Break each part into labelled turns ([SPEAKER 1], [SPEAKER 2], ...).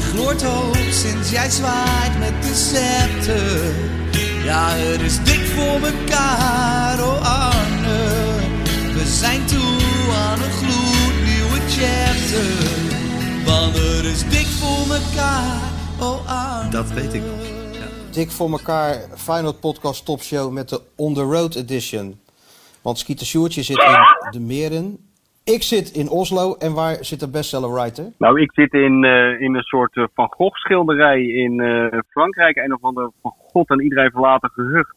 [SPEAKER 1] er gloort hoop sinds jij zwaait met de scepter. Ja, het is dik voor mekaar, oh Arne. We zijn toe aan een gloednieuwe chapter. Want het is dik voor mekaar, oh Arne.
[SPEAKER 2] Dat weet ik nog.
[SPEAKER 3] Dik voor elkaar Feyenoord Podcast Topshow met de On The Road Edition. Want Skeeter Sjoertje zit in de Meren. Ik zit in Oslo. En waar zit de bestseller writer?
[SPEAKER 4] Nou, ik zit in, eh, in een soort eh, Van Gogh schilderij in eh, Frankrijk. Een of ander van God en iedereen verlaten gehucht.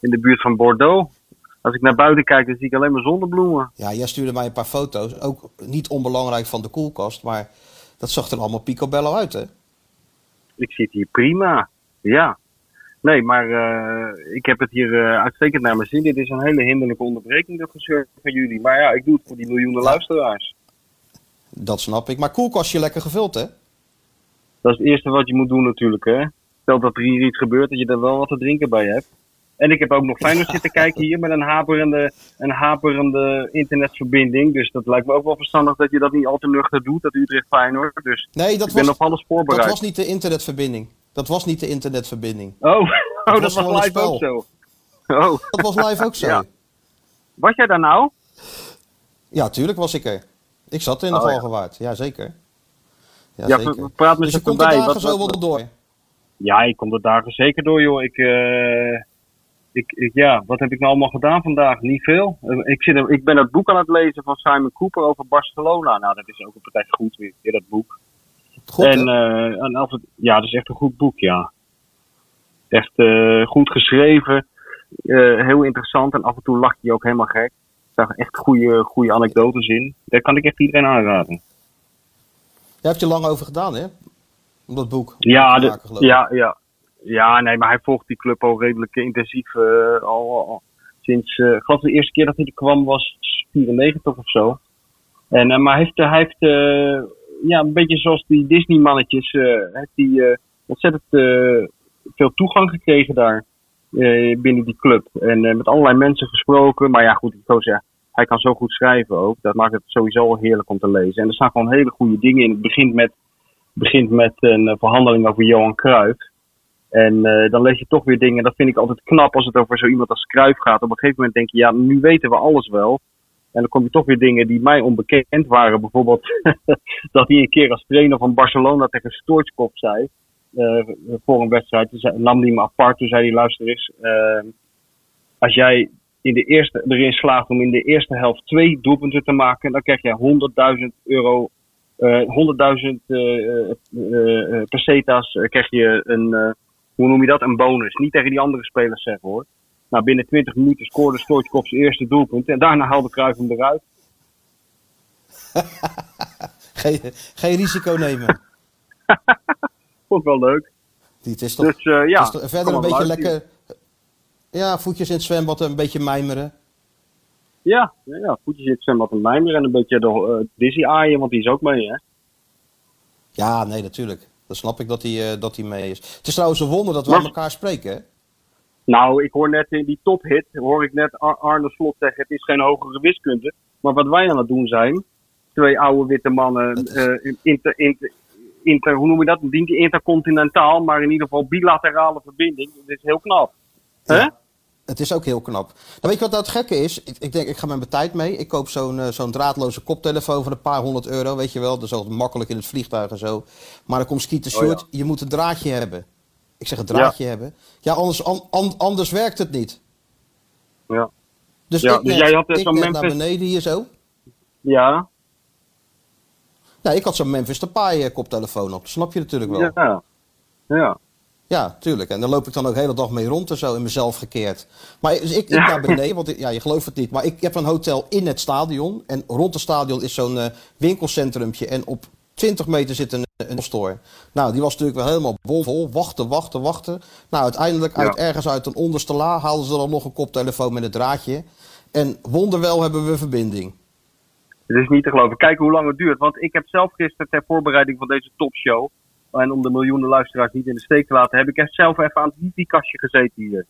[SPEAKER 4] In de buurt van Bordeaux. Als ik naar buiten kijk, dan zie ik alleen maar zonnebloemen.
[SPEAKER 3] Ja, jij stuurde mij een paar foto's. Ook niet onbelangrijk van de koelkast. Maar dat zag er allemaal picobello uit, hè?
[SPEAKER 4] Ik zit hier prima. Ja. Nee, maar eh, ik heb het hier eh, uitstekend naar mijn zin. Dit is een hele hinderlijke onderbreking, dat gezeur van jullie. Maar ja, ik doe het voor die miljoenen luisteraars.
[SPEAKER 3] Dat snap ik. Maar koelkastje lekker gevuld, hè?
[SPEAKER 4] Dat is het eerste wat je moet doen natuurlijk, hè. Stel dat er hier iets gebeurt, dat je er wel wat te drinken bij hebt. En ik heb ook nog Feyenoord zitten kijken hier met een haperende, een haperende internetverbinding. Dus dat lijkt me ook wel verstandig dat je dat niet al te nuchter doet, dat Utrecht Feyenoord. Dus
[SPEAKER 3] Nee, dat
[SPEAKER 4] ik ben
[SPEAKER 3] was,
[SPEAKER 4] op alles
[SPEAKER 3] dat
[SPEAKER 4] voorbereid.
[SPEAKER 3] was niet de internetverbinding. Dat was niet de internetverbinding.
[SPEAKER 4] Oh, oh dat
[SPEAKER 3] was
[SPEAKER 4] live ook zo. Oh,
[SPEAKER 3] Dat was live ook zo.
[SPEAKER 4] Ja.
[SPEAKER 3] Ja,
[SPEAKER 4] was jij daar nou?
[SPEAKER 3] tuurlijk was ik er. Ik zat in de
[SPEAKER 4] Oh, ja.
[SPEAKER 3] Valgewaard. Ja, zeker. Ja,
[SPEAKER 4] Ja,
[SPEAKER 3] zeker.
[SPEAKER 4] praat me
[SPEAKER 3] Dus je komt er dagen
[SPEAKER 4] Wat-
[SPEAKER 3] zo
[SPEAKER 4] wat-
[SPEAKER 3] wel door.
[SPEAKER 4] Ja, ik kom er dagen zeker door, joh. Ik, eh, ik, ik, ja, wat heb ik nou allemaal gedaan vandaag? Niet veel. Eh, ik, zit, ik ben het boek aan het lezen van Simon Cooper over Barcelona. Nou, dat is ook een partij goed weer dat boek.
[SPEAKER 3] Goed,
[SPEAKER 4] en, eh, en en, ja, dat is echt een goed boek, ja. Echt eh, goed geschreven. eh, heel interessant. En af en toe lacht je ook helemaal gek. Er staan echt goede, goede anekdotes in. Daar kan ik echt iedereen aanraden.
[SPEAKER 3] Jij hebt je lang over gedaan, hè? Om dat boek
[SPEAKER 4] Ja,
[SPEAKER 3] te
[SPEAKER 4] de-
[SPEAKER 3] maken, geloof ik.
[SPEAKER 4] ja, ja. ja, nee, maar hij volgt die club al redelijk intensief. al, al sinds, eh, ik geloof de eerste keer dat hij er kwam was 94 of zo. En, eh, maar hij heeft, hij heeft eh, ja, een beetje zoals die Disney-mannetjes, eh, hij eh, ontzettend eh, veel toegang gekregen daar binnen die club. En met allerlei mensen gesproken. Maar ja, goed, ik zou hij kan zo goed schrijven ook. Dat maakt het sowieso heerlijk om te lezen. En er staan gewoon hele goede dingen in. Het begint met begint met een verhandeling over Johan Cruijff. En dan lees je toch weer dingen. Dat vind ik altijd knap als het over zo iemand als Cruijff gaat. Op een gegeven moment denk je, ja, nu weten we alles wel. En dan kom je toch weer dingen die mij onbekend waren. Bijvoorbeeld dat hij een keer als trainer van Barcelona tegen Stoichkov zei. eh, voor een wedstrijd. Toen zei- nam hij hem apart. Toen zei hij, luister eens. eh, als jij in de eerste, erin slaagt om in de eerste helft twee doelpunten te maken. Dan krijg je 100.000 euro 100.000 eh, eh, eh, eh, pesetas krijg je een, hoe noem je dat, een bonus. Niet tegen die andere spelers zeggen hoor. Nou, binnen 20 minuten scoorde Stoichkov zijn eerste doelpunt. En daarna haalde Cruijff hem eruit.
[SPEAKER 3] Geen, geen risico nemen.
[SPEAKER 4] Vond ik wel leuk.
[SPEAKER 3] Het is toch,
[SPEAKER 4] Dus eh, ja.
[SPEAKER 3] het is toch verder een beetje
[SPEAKER 4] luisteren.
[SPEAKER 3] lekker... Ja, voetjes in het zwembad, een beetje mijmeren.
[SPEAKER 4] Ja, ja, voetjes in het zwembad en mijmer en een beetje de eh, Dizzy aaien, want die is ook mee hè.
[SPEAKER 3] Ja, nee, natuurlijk. Dat snap ik dat hij, eh, dat hij mee is. Het is trouwens een wonder dat wij
[SPEAKER 4] Maar-
[SPEAKER 3] elkaar spreken, hè?
[SPEAKER 4] Nou, ik hoor net in die tophit, hoor ik net Ar- Arne Slot zeggen, het is geen hogere wiskunde. Maar wat wij aan het doen zijn, twee oude witte mannen, eh, inter, inter, inter, hoe noem je dat? Intercontinentaal, maar in ieder geval bilaterale verbinding. Dat is heel knap. Hè?
[SPEAKER 3] Het is ook heel knap. Nou, weet je wat nou het gekke is? Ik, ik denk, ik ga met mijn tijd mee. Ik koop zo'n eh, zo'n draadloze koptelefoon van een paar honderd euro, weet je wel. Dat is altijd makkelijk in het vliegtuig en zo. Maar dan komt Skeeter
[SPEAKER 4] Oh, ja.
[SPEAKER 3] Short, je moet een draadje hebben. Ik zeg een draadje hebben. Ja, anders, an- an- anders werkt het niet.
[SPEAKER 4] Ja.
[SPEAKER 3] Dus,
[SPEAKER 4] Ja,
[SPEAKER 3] ik
[SPEAKER 4] dus jij had,
[SPEAKER 3] ik net
[SPEAKER 4] Memphis-
[SPEAKER 3] naar beneden hier zo.
[SPEAKER 4] Ja,
[SPEAKER 3] Ja, ik had zo'n Memphis Depay eh, koptelefoon op. Dat snap je natuurlijk wel. Ja.
[SPEAKER 4] ja. Ja,
[SPEAKER 3] tuurlijk. En daar loop ik dan ook de hele dag mee rond en zo in mezelf gekeerd. Maar dus ik, ik naar beneden, want ik- ja, je gelooft het niet. Maar ik heb een hotel in het stadion. En rond het stadion is zo'n eh winkelcentrumpje. En op 20 meter zit een, een store. Nou, die was natuurlijk wel helemaal bomvol. Wachten, wachten, wachten. Nou, uiteindelijk uit, ergens uit een onderste la haalden ze dan nog een koptelefoon met een draadje. En wonderwel hebben we verbinding.
[SPEAKER 4] het is niet te geloven. Kijk hoe lang het duurt. Want ik heb zelf gisteren ter voorbereiding van deze topshow, en om de miljoenen luisteraars niet in de steek te laten, heb ik echt zelf even aan het wifi-kastje gezeten hier.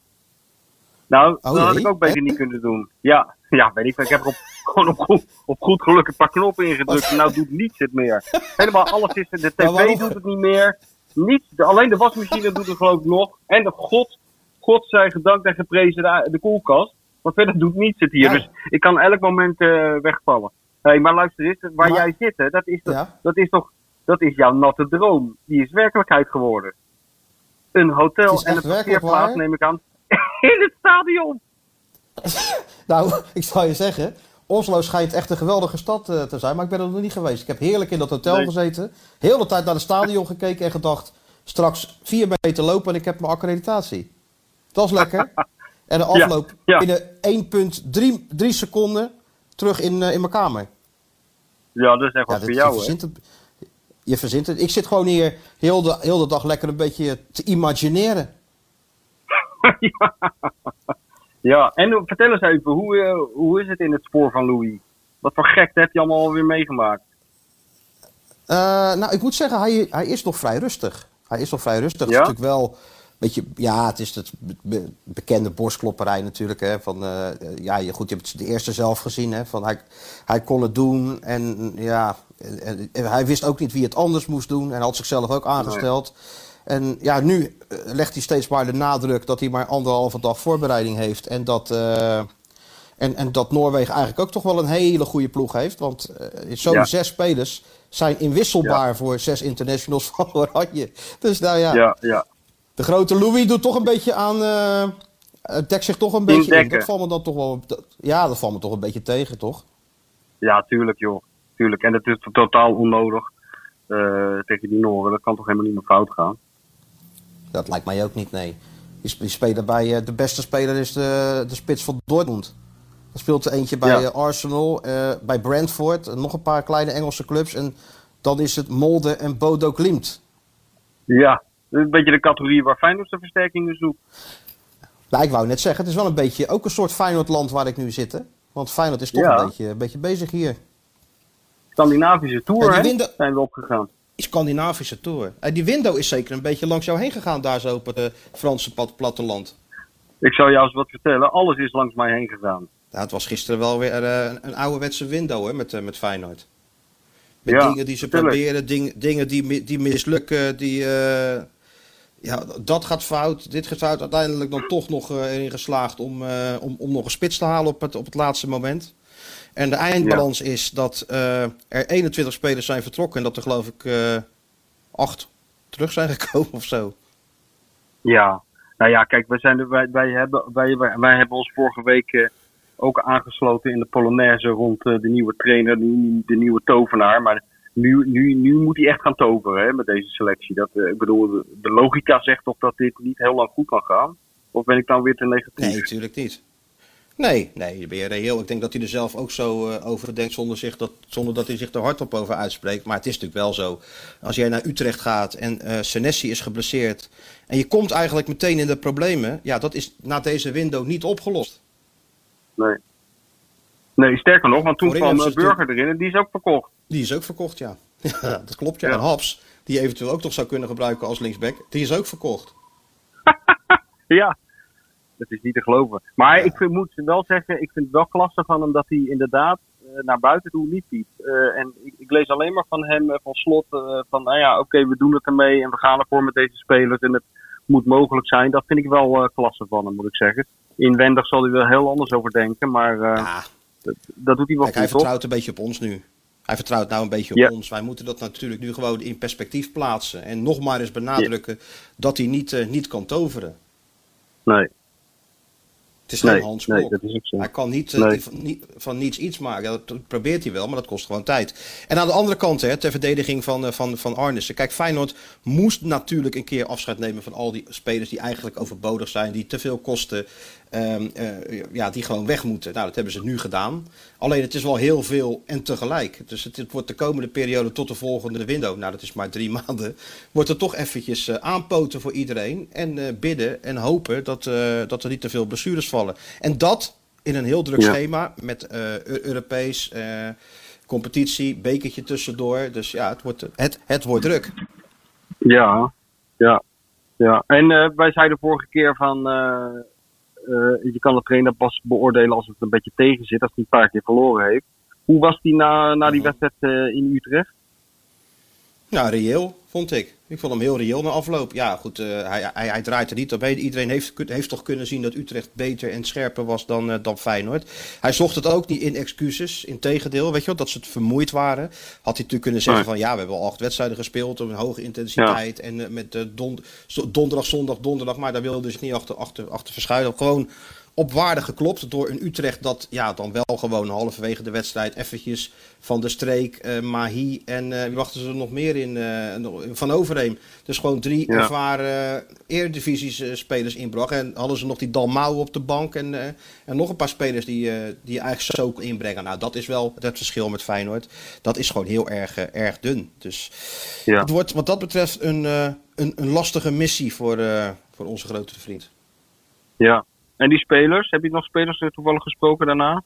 [SPEAKER 4] Nou, dat had
[SPEAKER 3] Oh,
[SPEAKER 4] ik ook beter niet kunnen doen. Ja, ja, weet ik Ik heb er op, gewoon op goed, op goed geluk een paar knoppen ingedrukt. En nou doet niets het meer. Helemaal alles is. De tv doet het niet meer. Niets. alleen de wasmachine doet het geloof ik nog. En de god, god zij gedankt en geprezen de, de koelkast. Maar verder doet niets het hier. Dus ik kan elk moment uh, wegvallen. Hey, maar luister eens, waar jij zit, hè, dat, is toch, dat is toch dat is jouw natte droom. Die is werkelijkheid geworden. Een hotel en een parkeerplaats neem ik aan in het stadion.
[SPEAKER 3] nou, ik zal je zeggen, Oslo schijnt echt een geweldige stad uh, te zijn, maar ik ben er nog niet geweest. Ik heb heerlijk in dat hotel gezeten, heel de tijd naar het stadion gekeken en gedacht, straks vier meter lopen en ik heb mijn accreditatie. Dat is lekker. en de afloop ja, binnen 1,3 seconden terug in, uh, in mijn kamer.
[SPEAKER 4] Ja, dat is echt wat voor jou, hè?
[SPEAKER 3] Het, je verzint het. Ik zit gewoon hier heel de, heel de dag lekker een beetje te imagineren.
[SPEAKER 4] ja. ja, en vertel eens even, hoe, uh, hoe is het in het spoor van Louis? Wat voor gek heb je allemaal alweer meegemaakt?
[SPEAKER 3] Uh, nou, ik moet zeggen, hij, hij is nog vrij rustig. Hij is nog vrij rustig. Ja? Het is natuurlijk wel beetje, ja, het is het bekende borstklopperij natuurlijk. Hè, van, uh, ja, goed, je hebt de eerste zelf gezien. Hè, van hij, hij kon het doen en ja, hij wist ook niet wie het anders moest doen. En had zichzelf ook aangesteld. En ja, nu eh, legt hij steeds maar de nadruk dat hij maar anderhalve dag voorbereiding heeft. En dat, uh, en, en dat Noorwegen eigenlijk ook toch wel een hele goede ploeg heeft. Want uh, zo'n zes spelers zijn inwisselbaar voor zes internationals van Oranje. Dus nou ja,
[SPEAKER 4] ja, ja.
[SPEAKER 3] de grote Louis doet toch een beetje aan... Uh, dekt zich toch een beetje in. Dat valt me dan toch wel... Ja, dat valt me toch een beetje tegen, toch?
[SPEAKER 4] Ja, tuurlijk joh. Tuurlijk. En het is totaal onnodig uh, tegen die Noren. Dat kan toch helemaal niet meer fout gaan?
[SPEAKER 3] Dat lijkt mij ook niet, nee. Die, speler bij, uh, de beste speler is de, de spits van Dortmund. Er speelt er eentje bij ja. Eh, Arsenal, uh, bij Brentford, nog een paar kleine Engelse clubs. En dan is het Molde en Bodo Klimt.
[SPEAKER 4] Ja, een beetje de categorie waar Feyenoord de versterkingen zoekt.
[SPEAKER 3] Nou, ik wou net zeggen, het is wel een beetje ook een soort Feyenoordland waar ik nu zit. Hè? Want Feyenoord is toch een, beetje, een beetje bezig hier.
[SPEAKER 4] Scandinavische Tour ja, zijn we opgegaan.
[SPEAKER 3] Scandinavische Tour. Uh, die window is zeker een beetje langs jou heen gegaan daar zo op het uh, Franse platteland.
[SPEAKER 4] Ik zou jou eens wat vertellen. Alles is langs mij heen gegaan.
[SPEAKER 3] Ja, het was gisteren wel weer uh, een, een ouderwetse window hè, met, met Feyenoord. Met ja, dingen die ze proberen, ding, dingen die, die mislukken, die... ja, dat gaat fout, dit gaat fout. Uiteindelijk dan toch nog erin geslaagd om, om, om nog een spits te halen op het, op het laatste moment. En de eindbalans is dat uh, er 21 spelers zijn vertrokken en dat er geloof ik uh, acht terug zijn gekomen of zo.
[SPEAKER 4] Ja, nou ja, kijk, wij, zijn er, wij, wij, hebben, wij, wij, wij hebben ons vorige week uh, ook aangesloten in de Polonaise rond de nieuwe trainer, de, de, nieuwe tovenaar. Maar nu, nu, nu moet hij echt gaan toveren hè, met deze selectie. Dat, ik bedoel, de, de logica zegt toch dat dit niet heel lang goed kan gaan? Of ben ik dan weer te negatief?
[SPEAKER 3] Nee, natuurlijk niet. Nee, nee, je reëel. Ik denk dat hij er zelf ook zo uh, over denkt zonder, zich dat, zonder dat hij zich er hardop over uitspreekt. Maar het is natuurlijk wel zo. Als jij naar Utrecht gaat en uh, Senesi is geblesseerd en je komt eigenlijk meteen in de problemen. Ja, dat is na deze window niet opgelost.
[SPEAKER 4] Nee. Nee, sterker nog, want toen kwam uh, Burger erin en die is ook verkocht.
[SPEAKER 3] Die is ook verkocht, ja. ja dat klopt, ja. En Haps, die eventueel ook toch zou kunnen gebruiken als linksback, die is ook verkocht.
[SPEAKER 4] ja, dat is niet te geloven. Maar ik vind, moet wel zeggen, ik vind het wel klasse van hem dat hij inderdaad uh, naar buiten toe niet ziet. Uh, en ik, ik, lees alleen maar van hem, van slot, van nou ja, oké, we doen het ermee en we gaan ervoor met deze spelers en het moet mogelijk zijn. Dat vind ik wel klasse van hem, moet ik zeggen. Inwendig zal hij wel heel anders over denken, maar ja. dat, dat, doet hij wel
[SPEAKER 3] Kijk, Hij vertrouwt een beetje op ons nu. Hij vertrouwt nou een beetje op ja. ons. Wij moeten dat natuurlijk nu gewoon in perspectief plaatsen. En nog maar eens benadrukken ja. dat hij niet, niet kan toveren.
[SPEAKER 4] Nee,
[SPEAKER 3] het is geen Hans nee, Hij kan niet, uh, van, van, niets iets maken. Dat probeert hij wel, maar dat kost gewoon tijd. En aan de andere kant, hè, ter verdediging van, uh, van, van Arnissen. Kijk, Feyenoord moest natuurlijk een keer afscheid nemen van al die spelers die eigenlijk overbodig zijn, die te veel kosten. Um, uh, ja, die gewoon weg moeten. Nou, dat hebben ze nu gedaan. Alleen het is wel heel veel en tegelijk. Dus het, het wordt de komende periode tot de volgende window. Nou, dat is maar drie maanden. Wordt er toch eventjes uh, aanpoten voor iedereen. En uh, bidden en hopen dat, dat er niet te veel blessures vallen. En dat in een heel druk ja. schema met Europees competitie, bekertje tussendoor. Dus ja, het wordt, het, het wordt druk.
[SPEAKER 4] Ja, ja, ja. En wij zeiden vorige keer van je kan de trainer pas beoordelen als het een beetje tegen zit, als hij een paar keer verloren heeft. Hoe was die na, na die wedstrijd in Utrecht?
[SPEAKER 3] Nou, reëel, vond ik. Ik vond hem heel reëel na afloop. Ja, goed, uh, hij, hij, hij, draait er niet op. Iedereen heeft, heeft toch kunnen zien dat Utrecht beter en scherper was dan, uh, dan Feyenoord. Hij zocht het ook niet in excuses. Integendeel, weet je wel, dat ze het vermoeid waren. Had hij natuurlijk kunnen zeggen van ja, we hebben al acht wedstrijden gespeeld op een hoge intensiteit. En uh, met don, donderdag, zondag, donderdag. Maar daar wilde dus niet achter, achter, achter verschuilen. Gewoon op waarde geklopt door een Utrecht dat ja, dan wel gewoon halverwege de wedstrijd eventjes van de streek, uh, Mahi en uh, wie wachten ze er nog meer in, uh, van Overheem. Dus gewoon drie ja. ervaren eredivisies spelers inbracht. En hadden ze nog die Dalmau op de bank en, en nog een paar spelers die, die eigenlijk zo inbrengen. Nou, dat is wel het verschil met Feyenoord. Dat is gewoon heel erg, erg dun. Dus ja. het wordt wat dat betreft een, een, een lastige missie voor, voor onze grote vriend.
[SPEAKER 4] Ja, en die spelers, heb je nog spelers toevallig gesproken daarna?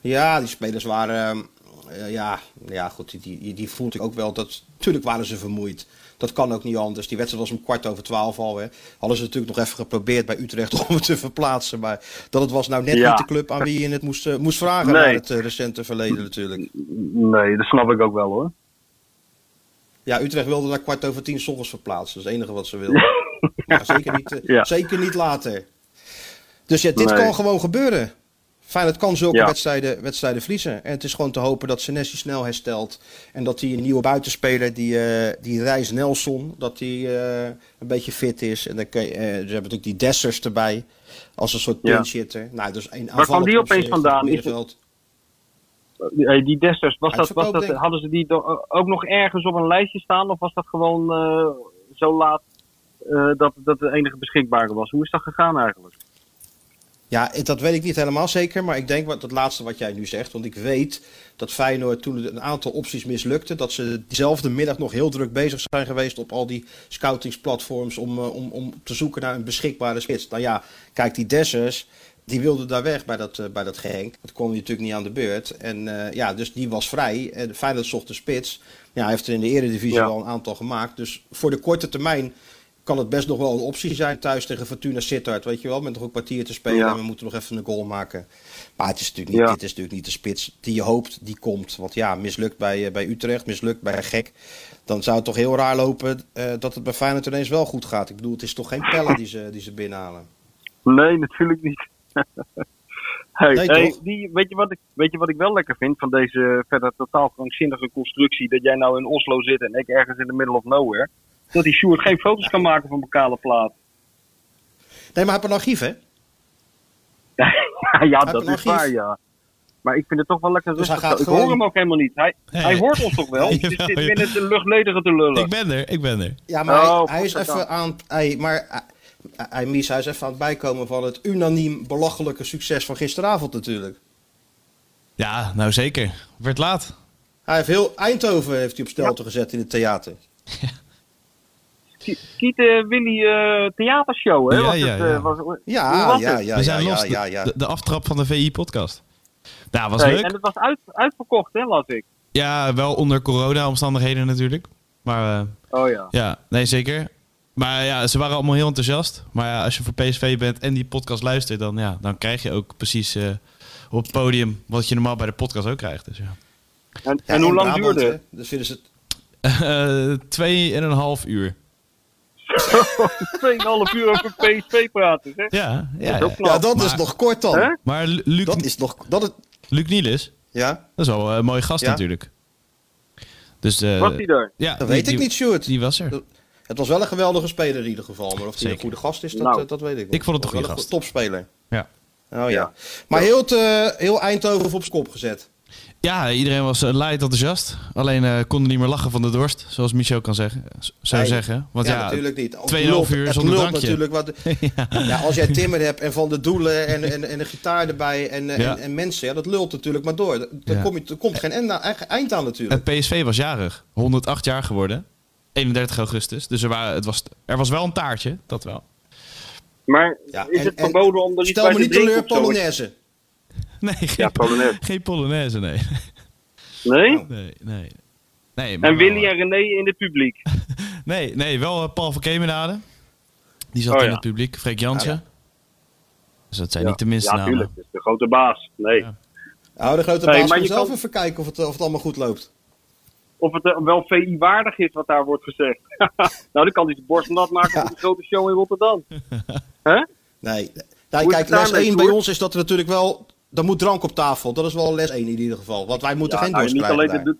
[SPEAKER 3] Ja, die spelers waren. Uh, ja, ja, goed, die, die, voelde ik ook wel. Dat, natuurlijk waren ze vermoeid. Dat kan ook niet anders. Die wedstrijd was om kwart over twaalf al. Hè. Hadden ze natuurlijk nog even geprobeerd bij Utrecht om het te verplaatsen. Maar dat het was nou net
[SPEAKER 4] ja.
[SPEAKER 3] niet de club aan wie je het moest, uh, moest vragen. Nee. Naar het uh, recente verleden natuurlijk.
[SPEAKER 4] Nee, dat snap ik ook wel hoor.
[SPEAKER 3] Ja, Utrecht wilde daar kwart over tien ochtends verplaatsen. Dat is het enige wat ze wilden. zeker, niet, ja. zeker niet later. Dus ja, dit nee. kan gewoon gebeuren. Feyenoord kan zulke ja. wedstrijden, wedstrijden verliezen. En het is gewoon te hopen dat Senesi snel herstelt. En dat die een nieuwe buitenspeler, die, uh, die Reis Nelson, dat die uh, een beetje fit is. En dan kan je, uh, ze hebben natuurlijk die Dessers erbij. Als een soort pinch hitter. Nou, dus een
[SPEAKER 4] Waar kwam die opeens vandaan? Is het... Die Dessers, was dat, was dat, hadden ze die ook nog ergens op een lijstje staan? Of was dat gewoon zo laat dat dat de enige beschikbare was? Hoe is dat gegaan eigenlijk?
[SPEAKER 3] Ja, dat weet ik niet helemaal zeker. Maar ik denk wat het laatste wat jij nu zegt. Want ik weet dat Feyenoord toen een aantal opties mislukte. Dat ze diezelfde middag nog heel druk bezig zijn geweest op al die scoutingsplatforms. Om, om, om te zoeken naar een beschikbare spits. Nou ja, kijk, die Dessers. Die wilde daar weg bij dat, uh, bij dat Genk. Dat kwam natuurlijk niet aan de beurt. En uh, ja, dus die was vrij. En Feyenoord zocht de spits. Ja, hij heeft er in de eredivisie ja. wel een aantal gemaakt. Dus voor de korte termijn kan het best nog wel een optie zijn thuis tegen Fortuna Sittard. Weet je wel, met nog een kwartier te spelen ja. en we moeten nog even een goal maken. Maar het is natuurlijk niet, ja. dit is natuurlijk niet de spits die je hoopt die komt. Want ja, mislukt bij, bij Utrecht, mislukt bij Gek. Dan zou het toch heel raar lopen uh, dat het bij Feyenoord ineens wel goed gaat. Ik bedoel, het is toch geen pellen die ze, die ze binnenhalen?
[SPEAKER 4] Nee, natuurlijk niet. hey, nee, hey, die, weet, je wat ik, weet je wat ik wel lekker vind van deze verder totaal krankzinnige constructie? Dat jij nou in Oslo zit en ik ergens in the middle of nowhere dat die Sjoerd geen foto's kan maken van bepaalde plaat.
[SPEAKER 3] Nee, maar hij heeft een archief, hè?
[SPEAKER 4] ja, ja dat is waar, ja. Maar ik vind het toch wel lekker
[SPEAKER 3] dus
[SPEAKER 4] rustig. Ik hoor hem ook helemaal niet. Hij, hij hoort ons toch wel? Je zit binnen de luchtledige te lullen.
[SPEAKER 2] Ik ben er, ik ben er.
[SPEAKER 3] Ja, maar oh, hij, hij is even aan... Hij, maar hij, Mies, hij is even aan het bijkomen van het unaniem belachelijke succes van gisteravond natuurlijk.
[SPEAKER 2] Ja, nou zeker. Werd laat.
[SPEAKER 3] Hij heeft heel Eindhoven heeft hij op stelte ja. gezet in het theater. Ja.
[SPEAKER 4] Kiet uh, Willy uh, theatershow, hè?
[SPEAKER 2] Ja, ja, ja.
[SPEAKER 4] was,
[SPEAKER 3] ja, ja, ja,
[SPEAKER 2] We zijn los.
[SPEAKER 3] ja, ja,
[SPEAKER 2] De, de, aftrap van de VI-podcast. Nou, was
[SPEAKER 4] nee,
[SPEAKER 2] leuk.
[SPEAKER 4] En het was uit, uitverkocht, hè, las ik.
[SPEAKER 2] Ja, wel onder corona-omstandigheden natuurlijk. Maar
[SPEAKER 4] oh ja.
[SPEAKER 2] Ja, nee, zeker. Maar ja, ze waren allemaal heel enthousiast. Maar ja, als je voor PSV bent en die podcast luistert, dan, ja, dan krijg je ook precies op het podium wat je normaal bij de podcast ook krijgt. Dus, ja.
[SPEAKER 4] En, en hoe lang duurde het?
[SPEAKER 3] Dus vinden ze
[SPEAKER 2] het? twee en een half uur.
[SPEAKER 4] 2,5 uur over PSV praten, hè?
[SPEAKER 2] Ja, ja,
[SPEAKER 3] dat is, ja, dat
[SPEAKER 2] maar,
[SPEAKER 3] is nog kort dan.
[SPEAKER 2] Hè? Maar Luc,
[SPEAKER 3] dat is nog... Dat is...
[SPEAKER 2] Luc Nielis,
[SPEAKER 3] ja?
[SPEAKER 2] dat is wel een mooie gast
[SPEAKER 3] ja?
[SPEAKER 2] natuurlijk. Dus, uh,
[SPEAKER 4] was hij daar?
[SPEAKER 2] Ja,
[SPEAKER 3] dat weet
[SPEAKER 2] die,
[SPEAKER 3] ik niet, Sjoerd.
[SPEAKER 2] Die was er.
[SPEAKER 3] Het was wel een geweldige speler in ieder geval. Maar of hij een goede gast is, dat,
[SPEAKER 4] nou,
[SPEAKER 3] dat weet ik niet.
[SPEAKER 2] Ik vond het een goede
[SPEAKER 3] een topspeler.
[SPEAKER 2] Ja.
[SPEAKER 3] Oh ja. ja. Maar heel, te, heel Eindhoven op kop gezet.
[SPEAKER 2] Ja, iedereen was uh, light enthousiast. Alleen uh, konden niet meer lachen van de dorst, zoals Michel kan zeggen. Zou
[SPEAKER 3] nee.
[SPEAKER 2] zeggen. Want
[SPEAKER 3] ja,
[SPEAKER 2] ja,
[SPEAKER 3] natuurlijk niet.
[SPEAKER 2] Tweeënhalf uur zonder
[SPEAKER 3] lult
[SPEAKER 2] drankje.
[SPEAKER 3] natuurlijk wat. ja. ja. als jij Timmer hebt en van de doelen en, en, en een gitaar erbij en, ja. en, en, mensen, ja, dat lult natuurlijk maar door. Er, ja. kom je, er komt geen eind aan, eind aan natuurlijk.
[SPEAKER 2] Het PSV was jarig, 108 jaar geworden. 31 augustus. Dus er, waren, het was, er was wel een taartje, dat wel.
[SPEAKER 4] Maar is het verboden om er iets
[SPEAKER 3] Stel
[SPEAKER 4] bij
[SPEAKER 3] me niet teleur, Polonaise.
[SPEAKER 2] Nee, geen,
[SPEAKER 4] ja, Polonaise.
[SPEAKER 2] geen Polonaise, nee.
[SPEAKER 4] Nee?
[SPEAKER 2] Nee, nee. nee
[SPEAKER 4] en Willy en René in het publiek?
[SPEAKER 2] nee, nee, wel uh, Paul van Kemenade. Die zat
[SPEAKER 4] oh,
[SPEAKER 2] in
[SPEAKER 4] ja.
[SPEAKER 2] het publiek. Freek Jansen. Dus dat zijn
[SPEAKER 4] Ja.
[SPEAKER 2] niet de minste
[SPEAKER 4] Ja,
[SPEAKER 2] namen.
[SPEAKER 4] tuurlijk. Dat is de grote baas. Nee.
[SPEAKER 2] Ja.
[SPEAKER 3] Nou, de grote
[SPEAKER 4] Nee,
[SPEAKER 3] baas
[SPEAKER 4] maar
[SPEAKER 3] moet
[SPEAKER 4] je
[SPEAKER 3] zelf
[SPEAKER 4] kan-
[SPEAKER 3] even kijken of het, of het allemaal goed loopt.
[SPEAKER 4] Of het eh, wel VI-waardig is wat daar wordt gezegd. nou, dan kan hij zijn borst nat maken voor de grote show in Rotterdam. Hè?
[SPEAKER 3] Nee, nee kijk, les 1 bij ons is dat er natuurlijk wel... Er moet drank op tafel. Dat is wel les 1 in ieder geval. Want wij moeten
[SPEAKER 4] Ja,
[SPEAKER 3] geen
[SPEAKER 4] nou,
[SPEAKER 3] dorst
[SPEAKER 4] niet
[SPEAKER 3] krijgen
[SPEAKER 4] alleen,
[SPEAKER 3] daar.
[SPEAKER 4] de,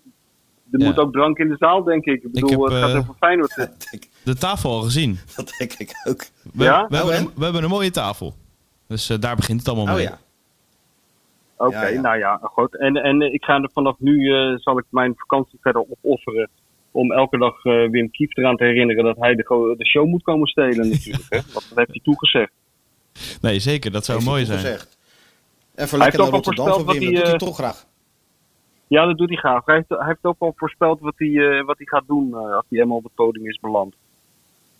[SPEAKER 4] er
[SPEAKER 2] Ja.
[SPEAKER 4] moet ook drank in de zaal, denk ik. Ik bedoel,
[SPEAKER 2] heb,
[SPEAKER 4] het gaat
[SPEAKER 2] eh,
[SPEAKER 4] over Feyenoord.
[SPEAKER 3] Dat denk,
[SPEAKER 2] De tafel al gezien.
[SPEAKER 3] dat denk ik ook.
[SPEAKER 2] We,
[SPEAKER 4] Ja?
[SPEAKER 2] we,
[SPEAKER 3] Oh,
[SPEAKER 2] hebben,
[SPEAKER 3] en?
[SPEAKER 2] een, we hebben een mooie tafel. Dus eh, daar begint het allemaal
[SPEAKER 3] Oh
[SPEAKER 2] mee.
[SPEAKER 3] ja.
[SPEAKER 4] Oké,
[SPEAKER 3] Ja, ja.
[SPEAKER 4] nou ja, goed. En, en ik ga er vanaf nu, eh, zal ik mijn vakantie verder opofferen. Om elke dag eh, Wim Kieft eraan te herinneren dat hij de, de show moet komen stelen natuurlijk. Hè? Want dat heeft hij toegezegd.
[SPEAKER 2] Nee, zeker. Dat zou
[SPEAKER 3] Heeft
[SPEAKER 2] mooi
[SPEAKER 3] hij
[SPEAKER 2] zijn.
[SPEAKER 3] Even
[SPEAKER 4] Hij
[SPEAKER 3] lekker
[SPEAKER 4] heeft
[SPEAKER 3] naar
[SPEAKER 4] ook al
[SPEAKER 3] Rotterdam
[SPEAKER 4] hij,
[SPEAKER 3] Dat doet hij
[SPEAKER 4] eh,
[SPEAKER 3] toch graag.
[SPEAKER 4] Ja, dat doet hij graag. Hij heeft, hij heeft ook al voorspeld wat hij, eh, wat hij gaat doen eh, als hij helemaal op het podium is beland.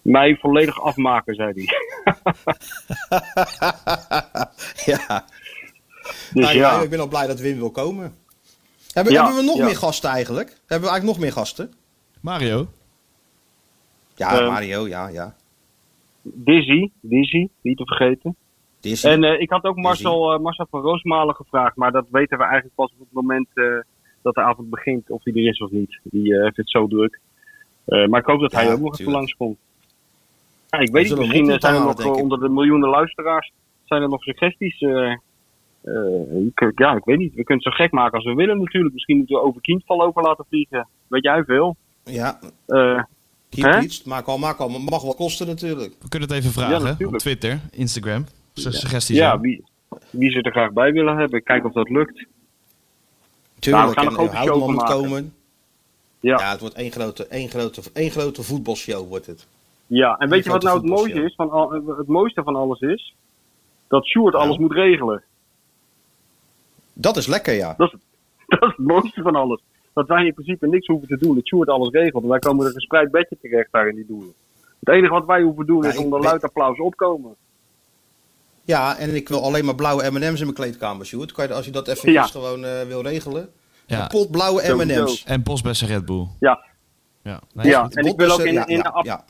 [SPEAKER 4] Mij volledig afmaken, zei hij.
[SPEAKER 3] ja.
[SPEAKER 4] Dus
[SPEAKER 3] Nou,
[SPEAKER 4] ja.
[SPEAKER 3] ja, ik ben al blij dat Wim wil komen. Hebben,
[SPEAKER 4] Ja,
[SPEAKER 3] hebben we nog
[SPEAKER 4] ja.
[SPEAKER 3] meer gasten eigenlijk? Hebben we eigenlijk nog meer gasten?
[SPEAKER 2] Mario?
[SPEAKER 3] Ja. Mario, ja, ja.
[SPEAKER 4] Dizzy, Dizzy, niet te vergeten. En eh, ik had ook Marcel, eh, Marcel van Roosmalen gevraagd, maar dat weten we eigenlijk pas op het moment eh, dat de avond begint, of hij er is of niet. Die eh, heeft het zo druk. Eh, maar ik hoop dat
[SPEAKER 3] Ja,
[SPEAKER 4] hij ook nog even langskomt. Ja, ik weet niet, misschien zijn er
[SPEAKER 3] halen,
[SPEAKER 4] nog onder de miljoenen luisteraars, zijn er nog suggesties. eh, eh, ik- ja, ik weet niet. We kunnen het zo gek maken als we willen natuurlijk. Misschien moeten we over Kindval over laten vliegen. Weet jij veel?
[SPEAKER 3] Ja,
[SPEAKER 4] Eh,
[SPEAKER 3] keep
[SPEAKER 4] Hè?
[SPEAKER 3] iets. Maak al, maak al. Mag wel kosten natuurlijk.
[SPEAKER 2] We kunnen het even vragen op Twitter, Instagram. Su- Suggesties.
[SPEAKER 4] ja, wie, wie ze er graag bij willen hebben. Kijken of dat lukt.
[SPEAKER 3] Tuurlijk,
[SPEAKER 4] Nou, gaan een
[SPEAKER 3] en
[SPEAKER 4] grote
[SPEAKER 3] Houtman
[SPEAKER 4] show van
[SPEAKER 3] moet
[SPEAKER 4] maken.
[SPEAKER 3] komen.
[SPEAKER 4] Ja.
[SPEAKER 3] Ja, het wordt één grote, één grote, één grote voetbalshow wordt het.
[SPEAKER 4] Ja, en weet je wat nou het mooiste is? Van al, het mooiste van alles is? Dat Sjoerd
[SPEAKER 3] Nou.
[SPEAKER 4] alles moet regelen.
[SPEAKER 3] Dat is lekker, ja.
[SPEAKER 4] Dat is, dat is het mooiste van alles. Dat wij in principe niks hoeven te doen. Dat Sjoerd alles regelt. En wij komen er gespreid bedje terecht daar in die doelen. Het enige wat wij hoeven doen
[SPEAKER 3] Ja,
[SPEAKER 4] is onder
[SPEAKER 3] ben-
[SPEAKER 4] luid applaus opkomen.
[SPEAKER 3] Ja, en ik wil alleen maar blauwe M&M's in mijn kleedkamer, Sjoerd. Kan je, als je dat even
[SPEAKER 4] Ja.
[SPEAKER 3] gewoon eh, wil regelen.
[SPEAKER 2] Ja.
[SPEAKER 3] Een pot blauwe. M&M's.
[SPEAKER 2] En Bosbessen Red Bull.
[SPEAKER 4] Ja.
[SPEAKER 2] Ja, nee,
[SPEAKER 4] Ja. En ik wil ook in- in
[SPEAKER 3] ja,
[SPEAKER 4] de ap-
[SPEAKER 3] ja.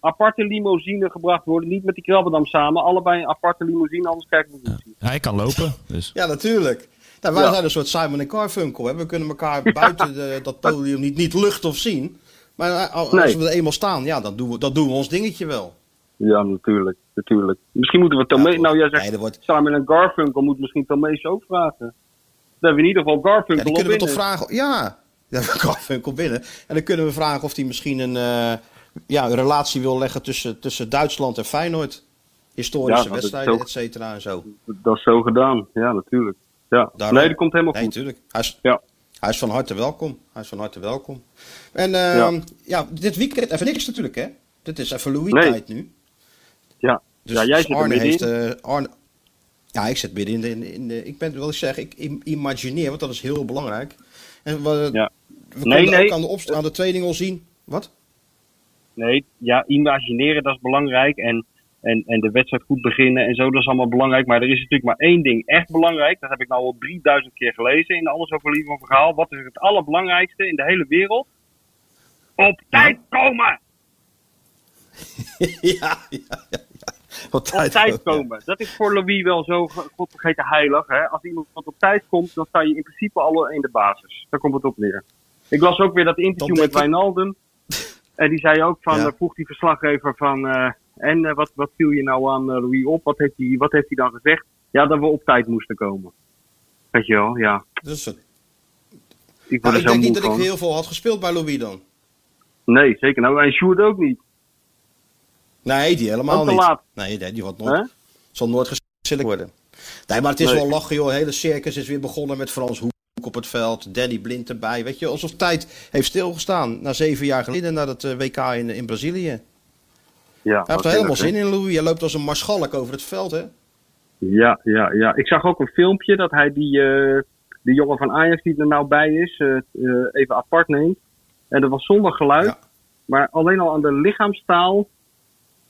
[SPEAKER 4] Aparte limousine gebracht worden. Niet met die Krabbendam samen. Allebei een aparte limousine. Anders kijken we niet.
[SPEAKER 2] Ja, hij kan lopen. Dus.
[SPEAKER 3] Ja, natuurlijk. Nou, wij
[SPEAKER 4] Ja.
[SPEAKER 3] zijn een soort Simon en Garfunkel. Hè. We kunnen elkaar buiten de, dat podium niet, niet lucht of zien. Maar eh, als
[SPEAKER 4] Nee.
[SPEAKER 3] we er eenmaal staan, ja, dan doen we, dan doen we ons dingetje wel.
[SPEAKER 4] Ja, natuurlijk. natuurlijk. Misschien moeten we Tomé...
[SPEAKER 3] Ja,
[SPEAKER 4] nou, jij zegt
[SPEAKER 3] nee, dat wordt,
[SPEAKER 4] Simon en Garfunkel moet misschien Tomees ook vragen. Dan hebben we in ieder geval
[SPEAKER 3] ja,
[SPEAKER 4] Garfunkel op
[SPEAKER 3] kunnen we toch vragen. Ja, ja Garfunkel binnen. En dan kunnen we vragen of hij misschien een, eh, ja, een relatie wil leggen tussen, tussen Duitsland en Feyenoord. Historische
[SPEAKER 4] Ja,
[SPEAKER 3] wedstrijden, et cetera en zo.
[SPEAKER 4] Dat is zo gedaan. Ja, natuurlijk. Ja.
[SPEAKER 3] Daarom.
[SPEAKER 4] Nee, dat komt helemaal
[SPEAKER 3] Nee,
[SPEAKER 4] goed.
[SPEAKER 3] natuurlijk. Hij is,
[SPEAKER 4] Ja.
[SPEAKER 3] hij is van harte welkom. Hij is van harte welkom. En eh,
[SPEAKER 4] Ja.
[SPEAKER 3] ja. dit weekend even niks natuurlijk, hè? Dit is even
[SPEAKER 4] Nee.
[SPEAKER 3] Louis-tijd nu.
[SPEAKER 4] Ja.
[SPEAKER 3] Dus,
[SPEAKER 4] Ja, jij zit
[SPEAKER 3] Arne heeft. eh, Arne, ja, ik zit midden in de, in, de- in de. Ik ben wel eens zeggen, ik im- imagineer, want dat is heel belangrijk. En we,
[SPEAKER 4] Ja.
[SPEAKER 3] we
[SPEAKER 4] Nee, nee.
[SPEAKER 3] ook aan de, opst- aan de training al zien. Wat?
[SPEAKER 4] Nee, ja, imagineren dat is belangrijk. En, en, en de wedstrijd goed beginnen en zo, dat is allemaal belangrijk. Maar er is natuurlijk maar één ding echt belangrijk. Dat heb ik nou al 3000 keer gelezen in Alles over Lieve Verhaal. Wat is het allerbelangrijkste in de hele wereld? Op tijd komen!
[SPEAKER 3] ja, ja, ja.
[SPEAKER 4] Op tijd
[SPEAKER 3] ja.
[SPEAKER 4] komen. Dat is voor Louis wel zo ge- God vergeten heilig. Hè? Als iemand op tijd komt, dan sta je in principe al in de basis. Daar komt het op neer. Ik las ook weer dat interview met Wijnaldum. En die zei ook van,
[SPEAKER 3] Ja.
[SPEAKER 4] eh, vroeg die verslaggever van, eh, en eh, wat, wat viel je nou aan Louis op? Wat heeft, hij, wat heeft hij dan gezegd? Ja, dat we op tijd moesten komen. Weet je wel, ja.
[SPEAKER 3] Dus,
[SPEAKER 4] Ik
[SPEAKER 3] nou, ik denk niet dat ik heel veel had gespeeld bij Louis dan.
[SPEAKER 4] Nee, zeker. Nou, en Sjoerd ook niet.
[SPEAKER 3] Nee, die helemaal niet.
[SPEAKER 4] laat.
[SPEAKER 3] Nee, die, die wordt nooit, zal nooit geselecteerd worden. Nee, maar het is
[SPEAKER 4] Nee.
[SPEAKER 3] wel lachen, joh. Hele circus is weer begonnen met Frans Hoek op het veld. Danny Blind erbij. Weet je, alsof tijd heeft stilgestaan. Na zeven jaar geleden, na dat eh, WK in, in Brazilië. Hij
[SPEAKER 4] Ja,
[SPEAKER 3] heeft
[SPEAKER 4] wat
[SPEAKER 3] er helemaal zin in, Louis. Hij loopt als een marschalk over het veld, hè?
[SPEAKER 4] Ja, ja, ja. Ik zag ook een filmpje dat hij die, die jongen van Ajax die er nou bij is, eh, even apart neemt. En dat was zonder geluid.
[SPEAKER 3] Ja.
[SPEAKER 4] Maar alleen al aan de lichaamstaal.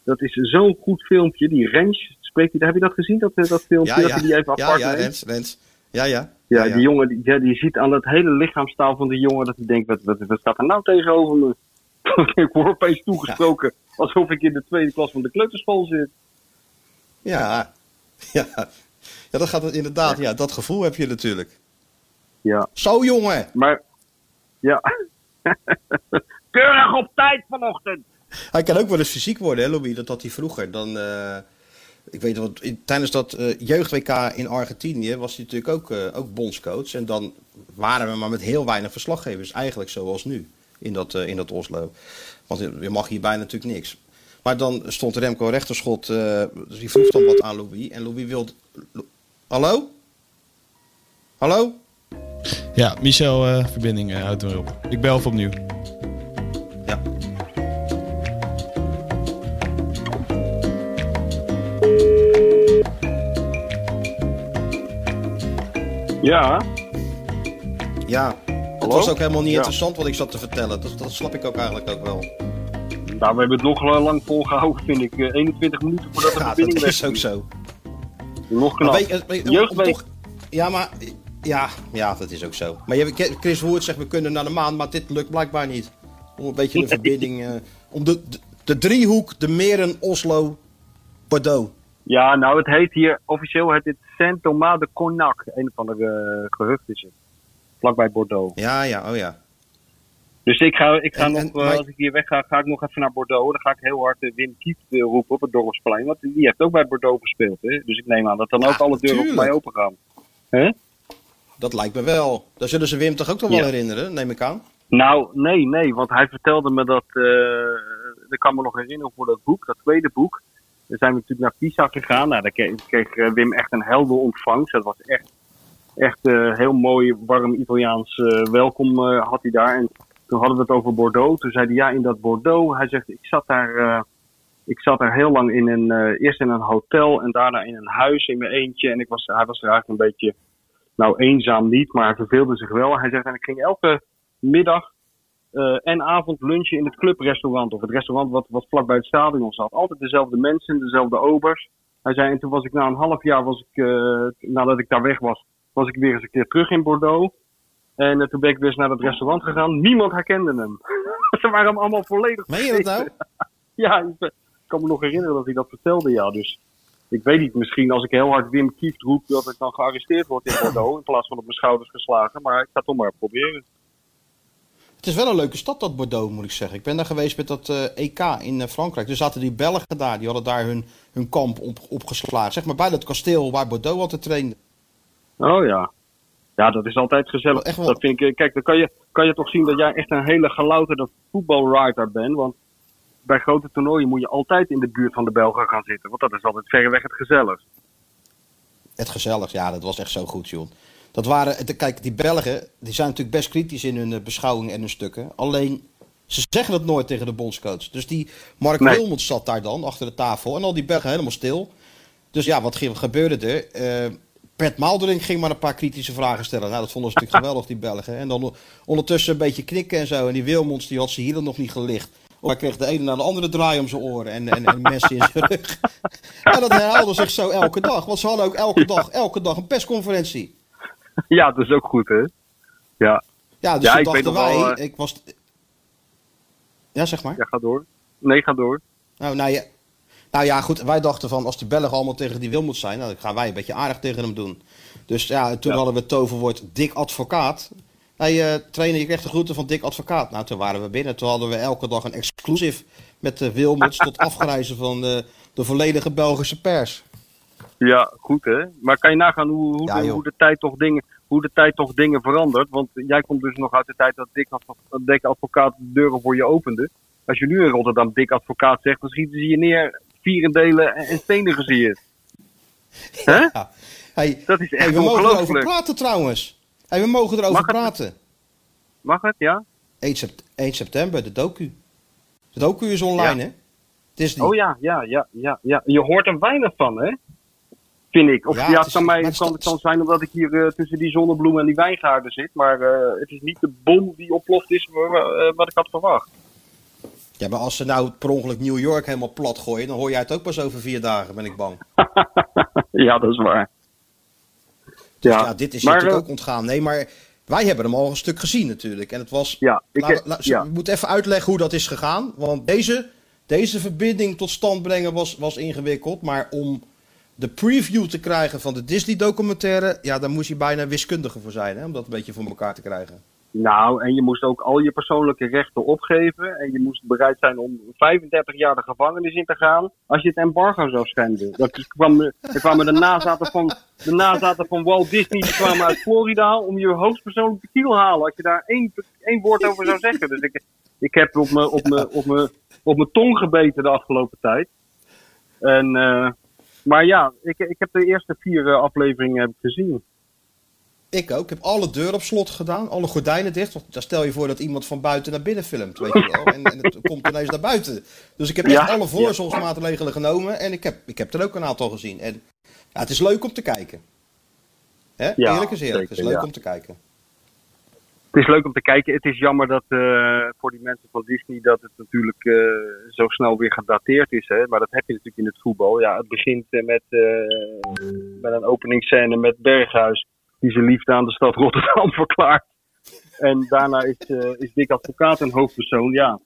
[SPEAKER 4] Dat is zo'n goed filmpje. Die Rens, spreekt hij, heb je dat gezien? Dat, eh, dat filmpje,
[SPEAKER 3] Ja,
[SPEAKER 4] dat
[SPEAKER 3] ja.
[SPEAKER 4] hij die even
[SPEAKER 3] Ja,
[SPEAKER 4] apart
[SPEAKER 3] ja,
[SPEAKER 4] neemt?
[SPEAKER 3] Rens, Rens. Ja, ja.
[SPEAKER 4] Ja,
[SPEAKER 3] ja,
[SPEAKER 4] die jongen, die, ja, die ziet aan het hele lichaamstaal van die jongen dat hij denkt, wat, wat, wat staat er nou tegenover me? ik word opeens toegesproken alsof ik in de tweede klas van de kleuterschool zit.
[SPEAKER 3] Ja. Ja, ja dat gaat inderdaad. Ja, dat gevoel heb je natuurlijk.
[SPEAKER 4] Ja,
[SPEAKER 3] Zo jongen.
[SPEAKER 4] maar ja. Keurig op tijd vanochtend.
[SPEAKER 3] Hij kan ook wel eens fysiek worden, hè, Louis? Dat had hij vroeger. Dan, eh, ik weet wat, tijdens dat eh, jeugd-WK in Argentinië was hij natuurlijk ook, eh, ook bondscoach. En dan waren we maar met heel weinig verslaggevers. Eigenlijk zoals nu in dat, in dat Oslo. Want je mag hierbij natuurlijk niks. Maar dan stond Remco Rechterschot, dus die vroeg dan wat aan Louis. En Louis wilde... Lo- Hallo? Hallo?
[SPEAKER 2] Ja, Michel, verbinding houdt weer op. Ik bel even opnieuw.
[SPEAKER 3] Ja,
[SPEAKER 4] Ja.
[SPEAKER 3] Het was ook helemaal niet
[SPEAKER 4] Ja.
[SPEAKER 3] interessant wat ik zat te vertellen. Dat, dat snap ik ook eigenlijk ook wel.
[SPEAKER 4] nou, we hebben het nog eh, lang volgehouden, vind ik. Eh, 21 minuten voordat de
[SPEAKER 3] Ja,
[SPEAKER 4] verbinding
[SPEAKER 3] dat is
[SPEAKER 4] weg
[SPEAKER 3] ook zo.
[SPEAKER 4] Nog knap. Jeugdweek.
[SPEAKER 3] Ja, maar... Ja, ja, dat is ook zo. Maar je, Chris Woert zegt we kunnen naar de maan, maar dit lukt blijkbaar niet. Om een beetje de verbinding... eh, om de, de, de driehoek, de meren, Oslo, Bordeaux.
[SPEAKER 4] Ja, nou, het heet hier officieel heet het Saint Thomas de Cognac. Een of andere uh, gehucht is het. Vlakbij Bordeaux.
[SPEAKER 3] Ja, ja, oh ja.
[SPEAKER 4] Dus ik ga, ik ga
[SPEAKER 3] En-
[SPEAKER 4] nog,
[SPEAKER 3] en-
[SPEAKER 4] eh,
[SPEAKER 3] maar-
[SPEAKER 4] als ik hier weg ga, ga ik nog even naar Bordeaux. Dan ga ik heel hard eh, Wim eh, roepen op het Dorpsplein. Want die heeft ook bij Bordeaux gespeeld. Hè? Dus ik neem aan dat dan
[SPEAKER 3] Ja,
[SPEAKER 4] ook alle deuren
[SPEAKER 3] tuurlijk.
[SPEAKER 4] mij open gaan.
[SPEAKER 3] Dat lijkt me wel. Daar zullen ze Wim toch ook nog wel herinneren, neem ik aan.
[SPEAKER 4] Nou, nee, nee. Want hij vertelde me dat... eh ik kan me nog herinneren voor dat boek, dat tweede boek. Zijn we natuurlijk naar Pisa gegaan. Nou, daar kreeg, eh, Wim echt een helder ontvangst. Dat was echt, echt eh, heel mooi, warm Italiaans eh, welkom had hij daar. En toen hadden we het over Bordeaux. Toen zei hij, ja, in dat Bordeaux. Hij zegt, ik zat daar, ik zat daar heel lang in een, eerst in een hotel en daarna in een huis in mijn eentje. En ik was, hij was er eigenlijk een beetje, nou eenzaam niet, maar hij verveelde zich wel. Hij zegt, en ik ging elke middag eh, en avond lunchen in het clubrestaurant. Of het restaurant wat, wat vlakbij het stadion zat. Altijd dezelfde mensen, dezelfde obers. Hij zei, en toen was ik na een half jaar, was ik, eh, nadat ik daar weg was, was ik weer eens een keer terug in Bordeaux. En eh, toen ben ik weer eens naar het restaurant gegaan. Niemand herkende hem. Ze waren hem allemaal volledig
[SPEAKER 3] Meen je dat nou?
[SPEAKER 4] ja, ik ik kan me nog herinneren dat hij dat vertelde, ja. Dus ik weet niet, misschien als ik heel hard Wim Kieft roep, dat ik dan gearresteerd word in Bordeaux. In plaats van op mijn schouders geslagen. Maar ik ga het toch maar proberen.
[SPEAKER 3] Het is wel een leuke stad, dat Bordeaux, moet ik zeggen. Ik ben daar geweest met dat eh, EK in eh, Frankrijk. Er zaten die Belgen daar, die hadden daar hun, hun kamp op, opgeslagen. Zeg maar bij dat kasteel waar Bordeaux altijd trainde.
[SPEAKER 4] Oh ja. Ja, dat is altijd gezellig.
[SPEAKER 3] Echt wel.
[SPEAKER 4] Dat vind ik, eh, kijk, dan kan je, kan je toch zien dat jij echt een hele gelouterde voetbalwriter bent. Want bij grote toernooien moet je altijd in de buurt van de Belgen gaan zitten. Want dat is altijd verreweg het gezelligst.
[SPEAKER 3] Het gezellig, ja, dat was echt zo goed, John. Dat waren, kijk, die Belgen, die zijn natuurlijk best kritisch in hun eh, beschouwing en hun stukken. Alleen, ze zeggen het nooit tegen de bondscoach. Dus die Mark
[SPEAKER 4] Nee.
[SPEAKER 3] Zat daar dan, achter de tafel. En al die Belgen helemaal stil. Dus ja, wat ge- gebeurde er? Eh Pet Maalderink ging maar een paar kritische vragen stellen. Nou, dat vonden ze natuurlijk geweldig, die Belgen. En dan ondertussen een beetje knikken en zo. En die Wilmots, die had zijn hielen nog niet gelicht. Hij kreeg de ene naar de andere draai om zijn oren en, en, en in zijn rug. En dat herhaalde zich zo elke dag. Want ze hadden ook elke dag, elke dag een persconferentie.
[SPEAKER 4] ja, dat is ook goed, hè? Ja,
[SPEAKER 3] Ja, dus
[SPEAKER 4] Ja,
[SPEAKER 3] toen
[SPEAKER 4] ik weet nog
[SPEAKER 3] wij,
[SPEAKER 4] wel, eh,
[SPEAKER 3] ik was... Ja, zeg maar.
[SPEAKER 4] ja, ga door. Nee, ga door.
[SPEAKER 3] Nou, nou, ja, nou ja, goed, wij dachten van als die Belgen allemaal tegen die Wilmots zijn, nou, dan gaan wij een beetje aardig tegen hem doen. Dus ja, toen
[SPEAKER 4] Ja.
[SPEAKER 3] hadden we het toverwoord Dick Advocaat. Hey, eh trainer, je kreeg de groeten van Dick Advocaat. Nou, toen waren we binnen. Toen hadden we elke dag een exclusive met de Wilmots tot afgereizen van de, de volledige Belgische pers.
[SPEAKER 4] Ja, goed hè. Maar kan je nagaan hoe, hoe,
[SPEAKER 3] Ja,
[SPEAKER 4] de, hoe, de, tijd toch dingen, hoe de tijd toch dingen verandert? Want jij komt dus nog uit de tijd dat Dick, Dick Advocaat de deuren voor je opende. Als je nu in Rotterdam Dick Advocaat zegt, dan schieten ze je neer, vierendelen en, en stenen gezierd. Hè?
[SPEAKER 3] Ja. Hey,
[SPEAKER 4] Dat is
[SPEAKER 3] hey,
[SPEAKER 4] echt
[SPEAKER 3] we mogen erover praten trouwens. Hey, we mogen erover
[SPEAKER 4] Mag het?
[SPEAKER 3] praten.
[SPEAKER 4] Mag het, ja?
[SPEAKER 3] 1, sept- 1 september, de docu. De docu is online,
[SPEAKER 4] Ja.
[SPEAKER 3] hè? Disney.
[SPEAKER 4] Oh ja, ja, ja, ja, ja. Je hoort er weinig van, hè? Vind ik. Of
[SPEAKER 3] Ja,
[SPEAKER 4] ja,
[SPEAKER 3] het
[SPEAKER 4] kan, mij, het kan, het kan zijn omdat ik hier eh, tussen die zonnebloemen en die wijngaarden zit. Maar eh, het is niet de bom die ontploft is eh, wat ik had verwacht.
[SPEAKER 3] Ja, maar als ze nou per ongeluk New York helemaal plat gooien, dan hoor jij het ook pas over vier dagen, ben ik bang.
[SPEAKER 4] ja, dat is waar.
[SPEAKER 3] Ja,
[SPEAKER 4] Ja,
[SPEAKER 3] dit is
[SPEAKER 4] maar,
[SPEAKER 3] natuurlijk ook ontgaan. Nee, maar wij hebben hem al een stuk gezien natuurlijk. En het was...
[SPEAKER 4] Ja, ik, ja.
[SPEAKER 3] We moeten even uitleggen hoe dat is gegaan. Want deze, deze verbinding tot stand brengen was, was ingewikkeld. Maar om, de preview te krijgen van de Disney-documentaire, ja, daar moest je bijna wiskundige voor zijn, hè, om dat een beetje voor elkaar te krijgen.
[SPEAKER 4] Nou, en je moest ook al je persoonlijke rechten opgeven. En je moest bereid zijn om 35 jaar de gevangenis in te gaan. als je het embargo zou schenden. Dat kwam, er kwamen de nazaten van, de nazaten van Walt Disney. die kwamen uit Florida. om je hoogstpersoonlijk te halen. Als je daar één, één woord over zou zeggen. Dus ik, ik heb op mijn op me, op me, op tong gebeten de afgelopen tijd. En, uh, maar ja, ik, ik heb de eerste vier uh, afleveringen heb ik gezien.
[SPEAKER 3] Ik ook. Ik heb alle deuren op slot gedaan, alle gordijnen dicht. Want daar stel je voor dat iemand van buiten naar binnen filmt, weet je wel. En, en het komt ineens naar buiten. Dus ik heb echt alle voorzorgsmaatregelen genomen. En ik heb, ik heb er ook een aantal gezien. En ja, het is leuk om te kijken. Hè? eerlijk is eerlijk. het is leuk om te kijken.
[SPEAKER 4] Het is leuk om te kijken. Het is jammer dat uh, voor die mensen van Disney dat het natuurlijk uh, zo snel weer gedateerd is. Hè? Maar dat heb je natuurlijk in het voetbal. Ja, het begint met, uh, met een openingsscène met Berghuis die zijn liefde aan de stad Rotterdam verklaart. En daarna is, is Dick Advocaat een hoofdpersoon. Ja,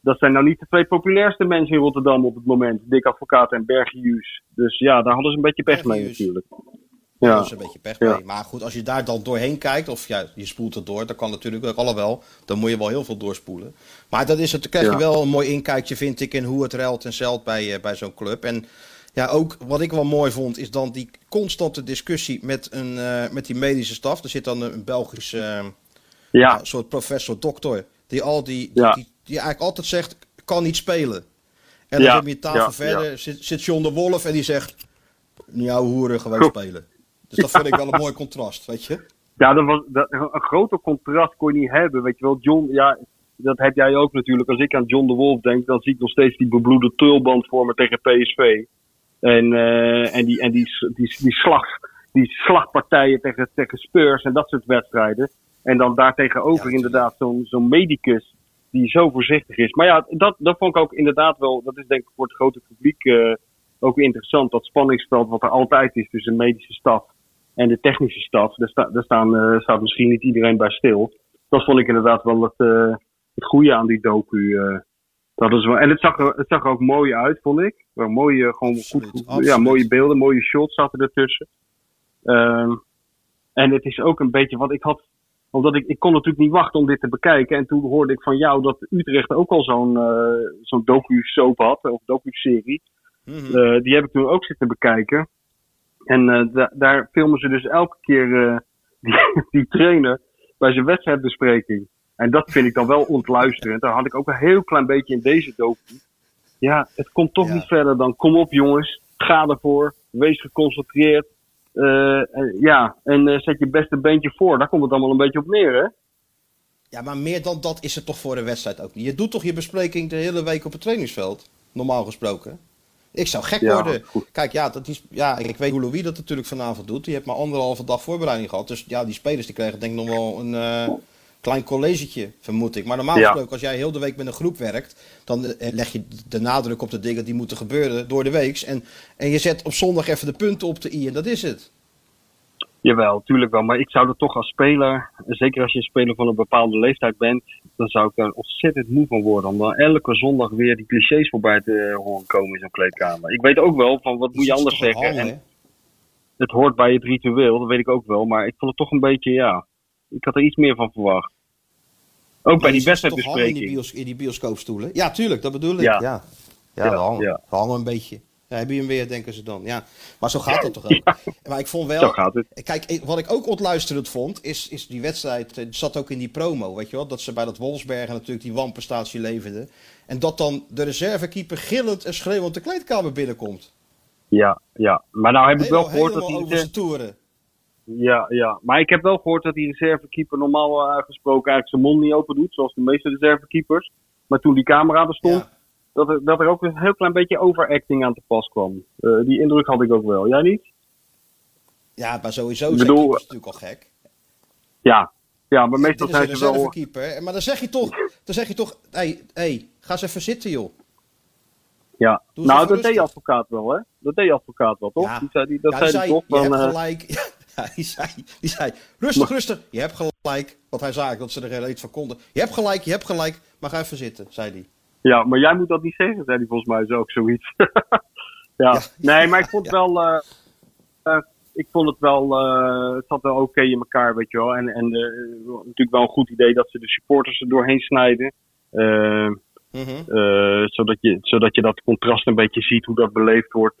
[SPEAKER 4] dat zijn nou niet de twee populairste mensen in Rotterdam op het moment. Dick Advocaat en Bergius. Dus ja, daar hadden ze een beetje pech mee natuurlijk.
[SPEAKER 3] Ja, daar is een beetje pech mee. Maar goed, als je daar dan doorheen kijkt, of ja, je spoelt het door, dan kan natuurlijk ook allemaal. Dan moet je wel heel veel doorspoelen. Maar dat is het, dan krijg je wel een mooi inkijkje, vind ik, in hoe het ruilt en zelt bij, uh, bij zo'n club. En ja, ook wat ik wel mooi vond, is dan die constante discussie met, een, uh, met die medische staf. Er zit dan een, Belgische uh, ja. soort professor, dokter, die, al die, die, die, die, eigenlijk altijd zegt, kan niet spelen. En dan heb je tafel verder, zit, zit John de Wolf en die zegt, jouw hoeren gewoon spelen. Dus dat vind ik wel een mooi contrast, weet je.
[SPEAKER 4] Ja, dat was, dat, een groter contrast kon je niet hebben, weet je wel. John, ja, dat heb jij ook natuurlijk. Als ik aan John de Wolf denk, dan zie ik nog steeds die bebloede tulband voor me tegen PSV. En, uh, en, die, en die, die, die, slag, die slagpartijen tegen, tegen Spurs en dat soort wedstrijden. En dan daartegenover ja, inderdaad zo'n zo'n medicus die zo voorzichtig is. Maar ja, dat, dat vond ik ook inderdaad wel, dat is denk ik voor het grote publiek uh, ook interessant. Dat spanningsveld wat er altijd is tussen medische staf en de technische staf. Daar, sta, daar staan, uh, staat misschien niet iedereen bij stil. Dat vond ik inderdaad wel het, uh, het goede aan die docu. Dat is wel, en het zag, er, het zag er ook mooi uit, vond ik. Wel mooie, gewoon absoluut, goed, absoluut. ja, mooie beelden, mooie shots zaten ertussen. Um, en het is ook een beetje wat ik had. Omdat ik, ik kon natuurlijk niet wachten om dit te bekijken. En toen hoorde ik van jou dat Utrecht ook al zo'n uh, zo'n docu-soap had, of docu-serie. Mm -hmm. uh, die heb ik toen ook zitten bekijken. En da daar filmen ze dus elke keer die, die trainer bij zijn wedstrijdbespreking. En dat vind ik dan wel ontluisterend. Daar had ik ook een heel klein beetje in deze docu. Ja, het komt toch ja. niet verder dan kom op jongens, ga ervoor, wees geconcentreerd. Uh, ja, en uh, zet je beste beentje voor. Daar komt het allemaal een beetje op neer, hè?
[SPEAKER 3] Ja, maar meer dan dat is het toch voor de wedstrijd ook niet. Je doet toch je bespreking de hele week op het trainingsveld, normaal gesproken. Ik zou gek ja, worden. Goed. Kijk, ja, dat is, ja, ik weet hoe Louis dat natuurlijk vanavond doet. Die heeft maar anderhalve dag voorbereiding gehad. Dus ja, die spelers die kregen denk ik nog wel een... Uh, klein collegetje, vermoed ik. Maar normaal gesproken, ja. als jij heel de week met een groep werkt, dan leg je de nadruk op de dingen die moeten gebeuren door de week. En, en je zet op zondag even de punten op de i en dat is het.
[SPEAKER 4] Jawel, tuurlijk wel. Maar ik zou er toch als speler, zeker als je een speler van een bepaalde leeftijd bent, dan zou ik er ontzettend moe van worden. Om dan elke zondag weer die clichés voorbij te horen komen in zo'n kleedkamer. Ik weet ook wel van wat moet je anders zeggen. Hal, en het hoort bij het ritueel, dat weet ik ook wel. Maar ik vond het toch een beetje, ja, ik had er iets meer van verwacht. Ook bij die wedstrijdbespreking.
[SPEAKER 3] In die, bios, in die bioscoopstoelen. Ja, tuurlijk, dat bedoel ik. Ja, ja. ja, ja, hangen, ja. hangen een beetje. Ja, heb je hem weer, denken ze dan. Ja, maar zo gaat dat toch ook. Ja. Maar ik vond wel...
[SPEAKER 4] Zo gaat het.
[SPEAKER 3] Kijk, wat ik ook ontluisterend vond, is, is die wedstrijd... Het zat ook in die promo, weet je wel? Dat ze bij dat Wolfsbergen natuurlijk die wanprestatie leverden. En dat dan de reservekeeper gillend en schreeuwend de kleedkamer binnenkomt.
[SPEAKER 4] Ja, ja. Maar nou heb ik wel gehoord dat hij...
[SPEAKER 3] over zijn toeren.
[SPEAKER 4] Ja, ja, maar ik heb wel gehoord dat die reservekeeper normaal uh, gesproken eigenlijk zijn mond niet open doet, zoals de meeste reservekeepers. Maar toen die camera er stond, ja. Dat, er, dat er ook een heel klein beetje overacting aan te pas kwam. Uh, die indruk had ik ook wel. Jij niet?
[SPEAKER 3] Ja, maar sowieso is bedoel, natuurlijk al gek.
[SPEAKER 4] Ja, ja maar meestal zijn ze wel...
[SPEAKER 3] Keeper, maar dan zeg je toch, dan zeg je toch, hé, hey, hey, ga eens even zitten joh.
[SPEAKER 4] Ja, nou dat deed advocaat wel hè. Dat deed advocaat wel, toch?
[SPEAKER 3] Ja.
[SPEAKER 4] Die zei, die, dat
[SPEAKER 3] ja,
[SPEAKER 4] zei,
[SPEAKER 3] zei
[SPEAKER 4] toch
[SPEAKER 3] je hebt
[SPEAKER 4] uh,
[SPEAKER 3] gelijk. Ja, die zei, die zei rustig, rustig. Je hebt gelijk. Want hij zei dat ze er heel iets van konden. Je hebt gelijk, je hebt gelijk. Maar ga even zitten, zei hij.
[SPEAKER 4] Ja, maar jij moet dat niet zeggen, zei hij volgens mij zo ook zoiets. Ja.
[SPEAKER 3] Ja.
[SPEAKER 4] Nee, maar ik vond het wel. eh, eh, ik vond het wel. eh, het zat wel oké in elkaar, weet je wel. En, en natuurlijk wel een goed idee dat ze de supporters er doorheen snijden.
[SPEAKER 3] Mhm.
[SPEAKER 4] zodat, je, zodat je dat contrast een beetje ziet, hoe dat beleefd wordt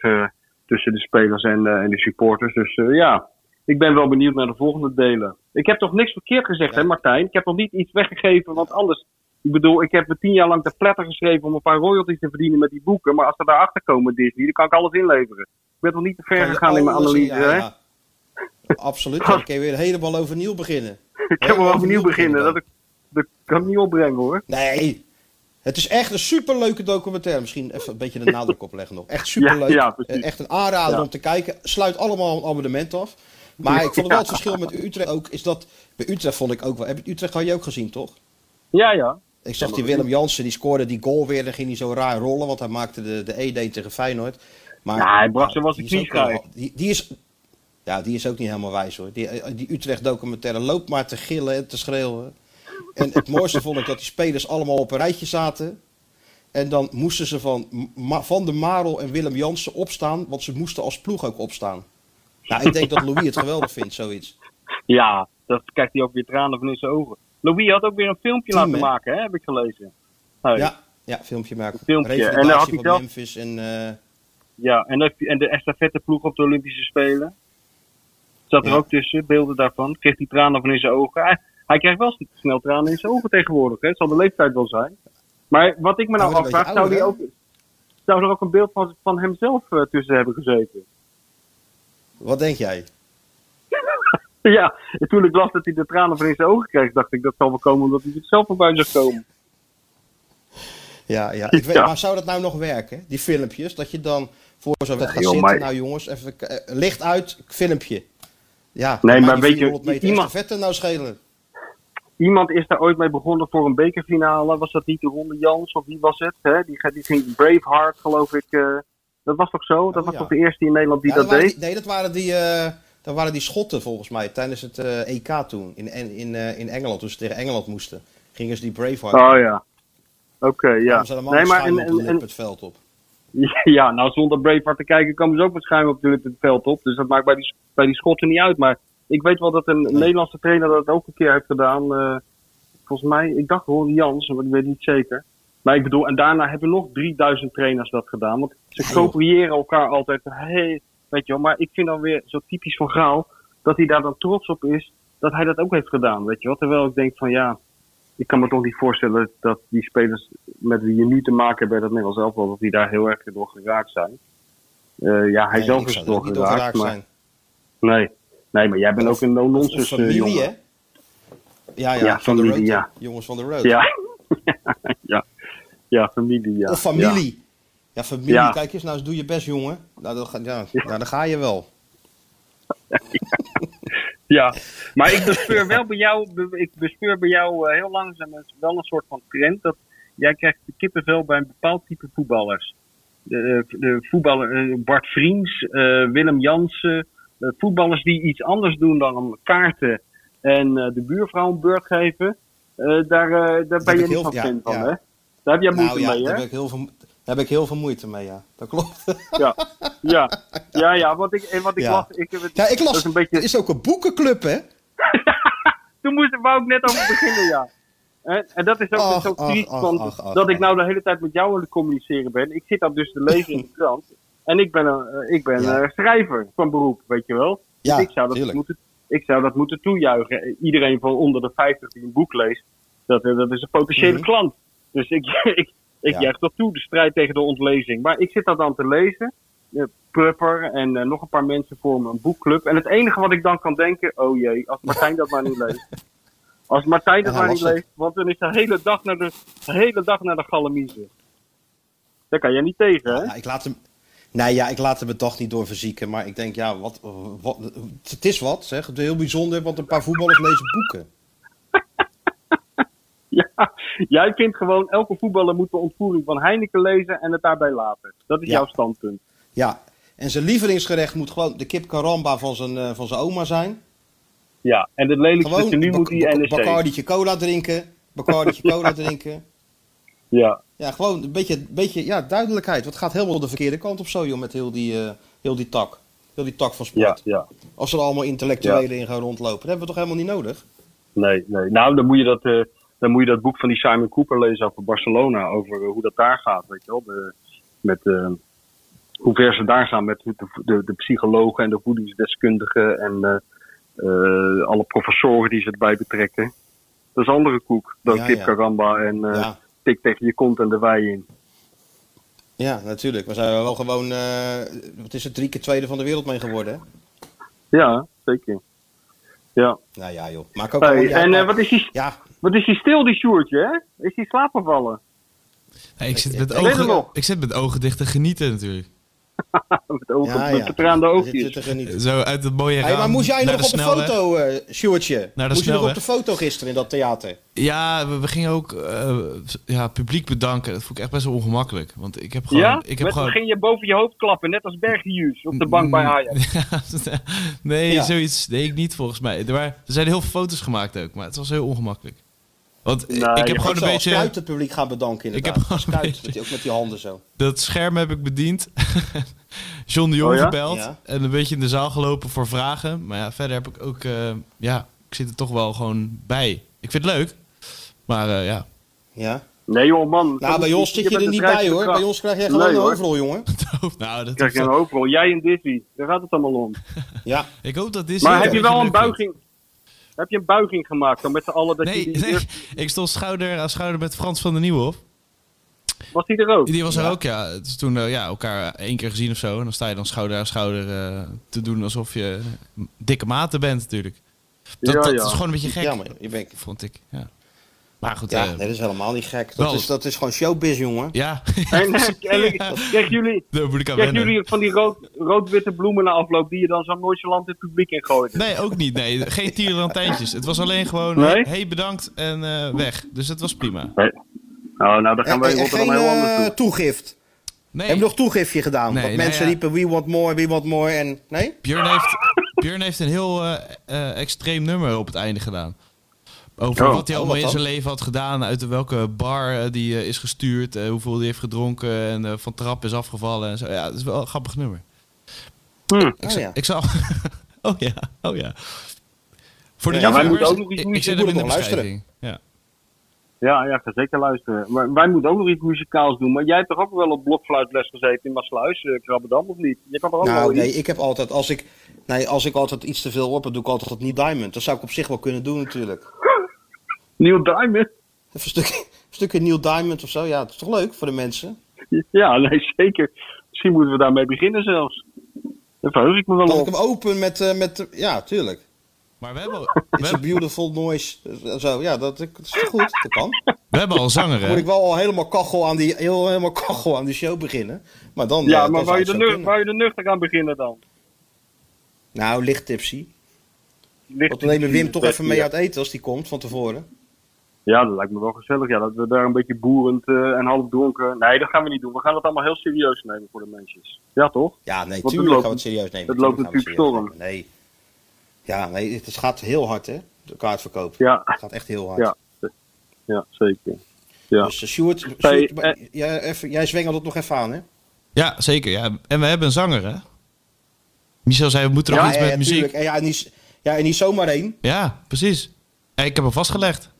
[SPEAKER 4] tussen de spelers en, en de supporters. Dus ja, ik ben wel benieuwd naar de volgende delen. Ik heb toch niks verkeerd gezegd,
[SPEAKER 3] Ja.
[SPEAKER 4] hè Martijn? Ik heb nog niet iets weggegeven, want anders. Ik bedoel, ik heb me tien jaar lang te pletter geschreven om een paar royalties te verdienen met die boeken. Maar als ze daarachter komen, Disney, dan kan ik alles inleveren. Ik ben toch niet te ver
[SPEAKER 3] Kan
[SPEAKER 4] gegaan in mijn
[SPEAKER 3] alles-
[SPEAKER 4] analyse,
[SPEAKER 3] ja,
[SPEAKER 4] hè?
[SPEAKER 3] ja. Absoluut. Dan kun je weer helemaal overnieuw beginnen.
[SPEAKER 4] Ik
[SPEAKER 3] Helemaal
[SPEAKER 4] wel overnieuw beginnen. Dat, ik, dat kan ik niet opbrengen, hoor.
[SPEAKER 3] Nee. Het is echt een superleuke documentaire. Misschien even een beetje de nadruk opleggen nog. Echt superleuk.
[SPEAKER 4] Ja,
[SPEAKER 3] echt een aanrader
[SPEAKER 4] Ja.
[SPEAKER 3] om te kijken. Sluit allemaal een abonnement af. Maar ik vond wel het verschil met Utrecht ook. Is dat, bij Utrecht vond ik ook wel. Heb je Utrecht had je ook gezien, toch?
[SPEAKER 4] Ja, ja.
[SPEAKER 3] Ik zag die Willem Jansen, die scoorde die goal weer. Dan ging hij zo raar rollen, want hij maakte de, de E-D tegen Feyenoord. Maar,
[SPEAKER 4] Ja, hij bracht ze
[SPEAKER 3] ook wel-
[SPEAKER 4] knieschijf.
[SPEAKER 3] Die, die is, ja, die is ook niet helemaal wijs hoor. Die, eh, die Utrecht documentaire loopt maar te gillen en te schreeuwen. En het mooiste vond ik dat die spelers allemaal op een rijtje zaten. En dan moesten ze van Van der Marel en Willem Jansen opstaan, want ze moesten als ploeg ook opstaan. Nou, ik denk dat Louis het geweldig vindt, zoiets.
[SPEAKER 4] Ja, dat krijgt hij ook weer tranen van in zijn ogen. Louis had ook weer een filmpje
[SPEAKER 3] Team,
[SPEAKER 4] laten
[SPEAKER 3] hè?
[SPEAKER 4] maken, hè, heb ik gelezen. Hey.
[SPEAKER 3] Ja, ja filmpje maken.
[SPEAKER 4] Een filmpje. En dan had hij zelf-
[SPEAKER 3] Memphis en... eh,
[SPEAKER 4] Ja, en de, en de estafetteploeg op de Olympische Spelen. Zat er
[SPEAKER 3] Ja.
[SPEAKER 4] ook tussen, beelden daarvan. Kreeg hij tranen van in zijn ogen. Hij, hij krijgt wel snel tranen in zijn ogen tegenwoordig. Hè. Het zal de leeftijd wel zijn. Maar wat ik me nou afvraag, zou, die ook, zou er ook een beeld van, van hemzelf eh, tussen hebben gezeten?
[SPEAKER 3] Wat denk jij?
[SPEAKER 4] Ja, en toen ik las dat hij de tranen van in zijn ogen kreeg, dacht ik dat zal wel komen omdat hij zichzelf voorbij zou komen.
[SPEAKER 3] Ja, ja. Ik weet,
[SPEAKER 4] Ja.
[SPEAKER 3] Maar zou dat nou nog werken, die filmpjes? Dat je dan voor zo'n wedstrijd gaat zitten. Nou jongens, even eh, licht uit, filmpje. Ja,
[SPEAKER 4] Nee, maar weet je,
[SPEAKER 3] 400 meter
[SPEAKER 4] iemand-
[SPEAKER 3] vetten nou schelen?
[SPEAKER 4] Iemand is daar ooit mee begonnen voor een bekerfinale. Was dat niet de Ronde Jans of wie was het? Hè? Die, die ging Braveheart, geloof ik. eh, dat was toch zo? Dat
[SPEAKER 3] Oh,
[SPEAKER 4] was
[SPEAKER 3] ja.
[SPEAKER 4] toch de eerste in Nederland die
[SPEAKER 3] Ja,
[SPEAKER 4] dat deed?
[SPEAKER 3] die- nee, dat waren die, eh, dat waren die schotten volgens mij tijdens het eh, EK toen. In, in, eh, in Engeland, toen ze tegen Engeland moesten. Gingen ze die Braveheart.
[SPEAKER 4] Oh ja. Oké, ja.
[SPEAKER 3] Allemaal
[SPEAKER 4] Nee, maar en, en, en,
[SPEAKER 3] het veld op.
[SPEAKER 4] ja, nou zonder Braveheart te kijken kwamen ze ook waarschijnlijk op de lip het veld op. Dus dat maakt bij die, bij die schotten niet uit. Maar ik weet wel dat een Nederlandse trainer dat ook een keer heeft gedaan. eh, volgens mij, ik dacht Ron Jans, maar ik weet niet zeker. Maar ik bedoel, en daarna hebben nog 3000 trainers dat gedaan. Want ze
[SPEAKER 3] Ja,
[SPEAKER 4] kopiëren elkaar altijd. Hey, weet je wel, maar ik vind dan weer zo typisch van Gaal dat hij daar dan trots op is dat hij dat ook heeft gedaan. Weet je wel, terwijl ik denk van ja, ik kan me toch niet voorstellen dat die spelers met wie je nu te maken hebt bij dat Nederlands elftal, dat die daar heel erg door geraakt zijn. Eh, ja, hij
[SPEAKER 3] Nee,
[SPEAKER 4] zelf is er
[SPEAKER 3] er
[SPEAKER 4] door geraakt,
[SPEAKER 3] geraakt
[SPEAKER 4] maar
[SPEAKER 3] zijn.
[SPEAKER 4] nee. Nee, maar jij bent
[SPEAKER 3] Of-
[SPEAKER 4] ook een no-nonsense
[SPEAKER 3] familie,
[SPEAKER 4] jongen.
[SPEAKER 3] hè? Ja, ja,
[SPEAKER 4] Ja,
[SPEAKER 3] van de road.
[SPEAKER 4] ja.
[SPEAKER 3] Jongens van de road.
[SPEAKER 4] Ja. ja. Ja, familie, ja.
[SPEAKER 3] Of familie. Ja, familie.
[SPEAKER 4] Ja.
[SPEAKER 3] Kijk eens, nou eens doe je best, jongen. Nou, dan, ga- ja, nou, dan ga je wel.
[SPEAKER 4] Ja, maar ik bespeur wel bij jou, ik bespeur bij jou eh, heel langzaam wel een soort van trend dat jij krijgt de kippenvel bij een bepaald type voetballers. De, de voetballer eh, Bart Vriends, eh, Willem Jansen, eh, voetballers die iets anders doen dan om kaarten en eh, de buurvrouw een beurt geven. eh, daar, eh, daar ben je niet van
[SPEAKER 3] ja,
[SPEAKER 4] fan van,
[SPEAKER 3] ja.
[SPEAKER 4] hè? Daar heb jij moeite
[SPEAKER 3] Nou ja,
[SPEAKER 4] mee,
[SPEAKER 3] daar
[SPEAKER 4] hè?
[SPEAKER 3] heb, ik heel veel, daar heb ik heel veel moeite mee, ja. Dat klopt.
[SPEAKER 4] Ja, ja, ja, ja, wat ik, en wat ik
[SPEAKER 3] Ja.
[SPEAKER 4] las, ik het,
[SPEAKER 3] Ja, ik las,
[SPEAKER 4] is een beetje,
[SPEAKER 3] is ook een boekenclub, hè?
[SPEAKER 4] Toen moest, wou ik net over beginnen, ja. En, en dat is ook
[SPEAKER 3] Ach,
[SPEAKER 4] zo triest, want dat ik nou de hele tijd met jou aan het communiceren ben. Ik zit dat dus te lezen in de krant. En ik ben, een, eh, ik ben
[SPEAKER 3] Ja.
[SPEAKER 4] eh, schrijver van beroep, weet je wel.
[SPEAKER 3] Ja,
[SPEAKER 4] dus ik zou, dat moeten, ik zou dat moeten toejuichen. Iedereen van onder de 50 die een boek leest, dat, eh, dat is een potentiële
[SPEAKER 3] Mhm.
[SPEAKER 4] klant. Dus ik, ik, ik
[SPEAKER 3] Ja.
[SPEAKER 4] juich dat toe, de strijd tegen de ontlezing. Maar ik zit dat dan te lezen. Eh, Prupper en eh, nog een paar mensen vormen een boekclub. En het enige wat ik dan kan denken, oh jee, als Martijn dat maar niet leest. Als Martijn dat
[SPEAKER 3] Ja,
[SPEAKER 4] maar niet leest, want dan is de hele dag naar de, de hele dag naar de galamiezen. Daar kan jij niet tegen, hè?
[SPEAKER 3] Ja, ik laat hem... Nee, ja, ik laat hem toch niet door verzieken. Maar ik denk, ja, wat, wat, het is wat, zeg. Het is heel bijzonder, want een paar voetballers lezen boeken.
[SPEAKER 4] Ja, jij vindt gewoon, elke voetballer moet de ontvoering van Heineken lezen en het daarbij laten. Dat is
[SPEAKER 3] Ja.
[SPEAKER 4] jouw standpunt.
[SPEAKER 3] Ja, en zijn lievelingsgerecht moet gewoon de kip caramba van zijn, eh, van zijn oma zijn.
[SPEAKER 4] Ja, en het lelijkste
[SPEAKER 3] Gewoon
[SPEAKER 4] tenue moet die
[SPEAKER 3] Bac-
[SPEAKER 4] NEC.
[SPEAKER 3] Bacardi'tje cola drinken. Bacardi'tje cola drinken.
[SPEAKER 4] Ja,
[SPEAKER 3] Ja, gewoon een beetje, een beetje ja, duidelijkheid. Want het gaat helemaal de verkeerde kant op zo, joh, met heel die, eh, heel die tak. Heel die tak van
[SPEAKER 4] Ja,
[SPEAKER 3] sport.
[SPEAKER 4] ja.
[SPEAKER 3] Als er allemaal intellectuelen in gaan rondlopen. Dat hebben we toch helemaal niet nodig?
[SPEAKER 4] Nee, nee. Nou, dan moet je dat, eh, dan moet je dat boek van die Simon Cooper lezen over Barcelona. Over eh, hoe dat daar gaat, weet je wel. De, met eh, hoe ver ze daar gaan met de, de, de psychologen en de voedingsdeskundigen. En eh, alle professoren die ze erbij betrekken. Dat is andere koek dan
[SPEAKER 3] Ja,
[SPEAKER 4] kip
[SPEAKER 3] ja.
[SPEAKER 4] karamba en
[SPEAKER 3] Ja.
[SPEAKER 4] tik tegen je kont en de wei in.
[SPEAKER 3] ja, natuurlijk. We zijn wel gewoon, wat is het, drie keer tweede van de wereld mee geworden, hè?
[SPEAKER 4] Ja, zeker. Ja.
[SPEAKER 3] Nou ja, joh. Maak ook
[SPEAKER 4] Hey, en wat is die,
[SPEAKER 3] Ja,
[SPEAKER 4] wat is die stil, die Sjoerdje, hè? Is die slaapgevallen?
[SPEAKER 2] Nee, ik, zit
[SPEAKER 3] Ik-
[SPEAKER 2] met
[SPEAKER 3] ik
[SPEAKER 2] ogen,
[SPEAKER 4] nog.
[SPEAKER 2] ik zit met ogen dicht te genieten natuurlijk.
[SPEAKER 4] met ogen,
[SPEAKER 3] ja,
[SPEAKER 4] met
[SPEAKER 3] ja. Je zit
[SPEAKER 4] oogjes.
[SPEAKER 3] te genieten.
[SPEAKER 2] Zo uit het mooie
[SPEAKER 3] Hey,
[SPEAKER 2] raam
[SPEAKER 3] maar moest jij
[SPEAKER 2] naar
[SPEAKER 3] nog op de foto, eh Sjoerdje?
[SPEAKER 2] Naar de
[SPEAKER 3] Moest je nog op de foto gisteren in dat theater?
[SPEAKER 2] Ja, we, we gingen ook eh, ja, publiek bedanken. Dat vond ik echt best wel ongemakkelijk. Want ik heb gewoon...
[SPEAKER 4] ja?
[SPEAKER 2] Ik heb
[SPEAKER 4] Met,
[SPEAKER 2] gewoon...
[SPEAKER 4] ging je boven je hoofd klappen, net als Berghuis op de bank bij Ajax.
[SPEAKER 2] Ja, nee,
[SPEAKER 3] Ja.
[SPEAKER 2] zoiets deed ik niet volgens mij. Er, waren, er zijn heel veel foto's gemaakt ook, maar het was heel ongemakkelijk. Want
[SPEAKER 4] Nee,
[SPEAKER 2] ik
[SPEAKER 4] je
[SPEAKER 2] heb gewoon een beetje...
[SPEAKER 3] Het publiek gaan bedanken
[SPEAKER 2] Ik heb gewoon
[SPEAKER 3] Kuit, met die- ook met die handen zo.
[SPEAKER 2] Dat scherm heb ik bediend. John de Jong
[SPEAKER 4] Oh ja?
[SPEAKER 2] gebeld.
[SPEAKER 3] Ja.
[SPEAKER 2] En een beetje in de zaal gelopen voor vragen. Maar ja, verder heb ik ook... eh, ja, ik zit er toch wel gewoon bij. Ik vind het leuk. Maar eh, ja,
[SPEAKER 3] Ja.
[SPEAKER 4] Nee joh man.
[SPEAKER 3] Nou, bij ons zit je er niet bij hoor. Bij ons krijg jij gewoon
[SPEAKER 4] Nee,
[SPEAKER 3] een overal, jongen.
[SPEAKER 2] nou, dat
[SPEAKER 4] Krijg je een hoofdrol. Jij en Dizzy. Daar gaat het allemaal om.
[SPEAKER 3] Ja.
[SPEAKER 2] Ik hoop dat dit...
[SPEAKER 4] Maar heb je wel een buiging... Heb je een buiging gemaakt dan met z'n allen? Dat
[SPEAKER 2] Nee,
[SPEAKER 4] je die
[SPEAKER 2] nee,
[SPEAKER 4] eerst-
[SPEAKER 2] ik stond schouder aan schouder met Frans van der Nieuwhof.
[SPEAKER 4] Was die er ook?
[SPEAKER 2] Die was er ook, ja. Het is toen eh, ja, elkaar één keer gezien of zo. En dan sta je dan schouder aan schouder eh, te doen alsof je dikke maten bent natuurlijk. Dat,
[SPEAKER 4] Ja,
[SPEAKER 2] dat
[SPEAKER 4] ja.
[SPEAKER 2] is gewoon een beetje gek,
[SPEAKER 3] Ja, maar je bent...
[SPEAKER 2] vond ik. Ja. Maar goed,
[SPEAKER 3] Ja,
[SPEAKER 2] eh,
[SPEAKER 3] nee, dat is helemaal niet gek. Dat,
[SPEAKER 2] wel.
[SPEAKER 3] is, dat is gewoon showbiz, jongen.
[SPEAKER 2] ja.
[SPEAKER 4] En, en,
[SPEAKER 2] Ja.
[SPEAKER 4] krijgen jullie,
[SPEAKER 2] Daar moet ik aan
[SPEAKER 4] krijgen
[SPEAKER 2] wennen.
[SPEAKER 4] jullie van die rood- rood-witte bloemen na afloop die je dan zo Noordjeland het publiek in gooit?
[SPEAKER 2] Nee, ook niet. Nee, geen tierenlantijntjes. Het was alleen gewoon,
[SPEAKER 4] Nee?
[SPEAKER 2] hey, hey, bedankt en eh, weg. Dus het was prima.
[SPEAKER 4] Nee. Oh, nou, dan gaan wij in
[SPEAKER 3] geen
[SPEAKER 4] heel anders
[SPEAKER 3] eh, toegift.
[SPEAKER 2] Nee,
[SPEAKER 3] Hebben we nog toegiftje gedaan?
[SPEAKER 2] Nee,
[SPEAKER 3] Want
[SPEAKER 2] nou
[SPEAKER 3] mensen
[SPEAKER 2] ja.
[SPEAKER 3] riepen we want more, we want more. En nee?
[SPEAKER 2] Björn heeft, Björn heeft een heel eh, eh, extreem nummer op het einde gedaan. Over
[SPEAKER 4] Oh.
[SPEAKER 2] wat hij
[SPEAKER 3] Oh,
[SPEAKER 2] allemaal
[SPEAKER 3] wat
[SPEAKER 2] in
[SPEAKER 3] dan?
[SPEAKER 2] zijn leven had gedaan. Uit welke bar eh, die eh, is gestuurd. eh, hoeveel hij heeft gedronken. En eh, van trap is afgevallen. En zo. Ja, het is wel een grappig nummer.
[SPEAKER 4] Hm.
[SPEAKER 2] Ik,
[SPEAKER 3] Oh,
[SPEAKER 2] zal,
[SPEAKER 3] ja.
[SPEAKER 2] ik zal... oh ja, oh ja. Voor de
[SPEAKER 3] Ja,
[SPEAKER 4] wij moeten ook nog iets
[SPEAKER 2] ik- ik
[SPEAKER 4] muzikaals
[SPEAKER 3] doen, luisteren.
[SPEAKER 2] Ja.
[SPEAKER 4] Ja, ja, ga zeker luisteren. Maar wij moeten ook nog iets muzikaals doen. Maar jij hebt toch ook wel op blokfluitles gezeten in Maasluis, uh, Krabbedam, of niet? Je kan er ook wel
[SPEAKER 3] Nou, nee,
[SPEAKER 4] iets?
[SPEAKER 3] ik heb altijd, als ik, nee, als ik altijd iets te veel op heb, doe ik altijd dat niet diamond. Dat zou ik op zich wel kunnen doen natuurlijk.
[SPEAKER 4] Neil Diamond?
[SPEAKER 3] Even een stukje, een stukje Neil Diamond of zo. Ja, dat is toch leuk voor de mensen?
[SPEAKER 4] Ja, nee, zeker. Misschien moeten we daarmee beginnen zelfs. Daar verheug ik me wel
[SPEAKER 3] Dat ik hem open met, eh, met ja, tuurlijk.
[SPEAKER 2] Maar we hebben, we,
[SPEAKER 3] It's a beautiful noise. eh, Zo, ja, dat, dat is toch goed? Dat kan.
[SPEAKER 2] we hebben al zanger,
[SPEAKER 3] Dan moet ik wel al helemaal kachel aan die, heel, helemaal kachel aan die show beginnen. Maar dan,
[SPEAKER 4] Ja,
[SPEAKER 3] eh,
[SPEAKER 4] maar wou je,
[SPEAKER 3] zou
[SPEAKER 4] er
[SPEAKER 3] het
[SPEAKER 4] nu,
[SPEAKER 3] zo
[SPEAKER 4] wou je er nuchter aan beginnen dan?
[SPEAKER 3] Nou, licht tipsy. Want dan nemen Wim toch even mee uit eten als die komt van tevoren.
[SPEAKER 4] Ja, dat lijkt me wel gezellig. Ja, dat we daar een beetje boerend eh, en half dronken... Nee, dat gaan we niet doen. We gaan het allemaal heel serieus nemen voor de mensen. Ja, toch?
[SPEAKER 3] Ja, nee,
[SPEAKER 4] het
[SPEAKER 3] tuurlijk
[SPEAKER 4] loopt-
[SPEAKER 3] gaan we het serieus nemen.
[SPEAKER 4] het loopt natuurlijk
[SPEAKER 3] nemen. Nee. Ja, nee, het gaat heel hard, hè? De kaartverkoop.
[SPEAKER 4] Ja,
[SPEAKER 3] Het gaat echt heel hard.
[SPEAKER 4] Ja. ja zeker. Ja.
[SPEAKER 3] Dus uh, Sjoerd, Sjoerd,
[SPEAKER 4] Hey,
[SPEAKER 3] maar
[SPEAKER 4] eh.
[SPEAKER 3] jij, even, jij zwengelt het nog even aan, hè?
[SPEAKER 2] Ja, zeker. Ja. En we hebben een zanger, hè? Michel zei, we moeten nog
[SPEAKER 3] ja,
[SPEAKER 2] iets
[SPEAKER 3] ja,
[SPEAKER 2] met
[SPEAKER 3] ja,
[SPEAKER 2] muziek.
[SPEAKER 3] ja, en niet, ja, en niet zomaar één.
[SPEAKER 2] Ja, precies. Ik heb hem vastgelegd.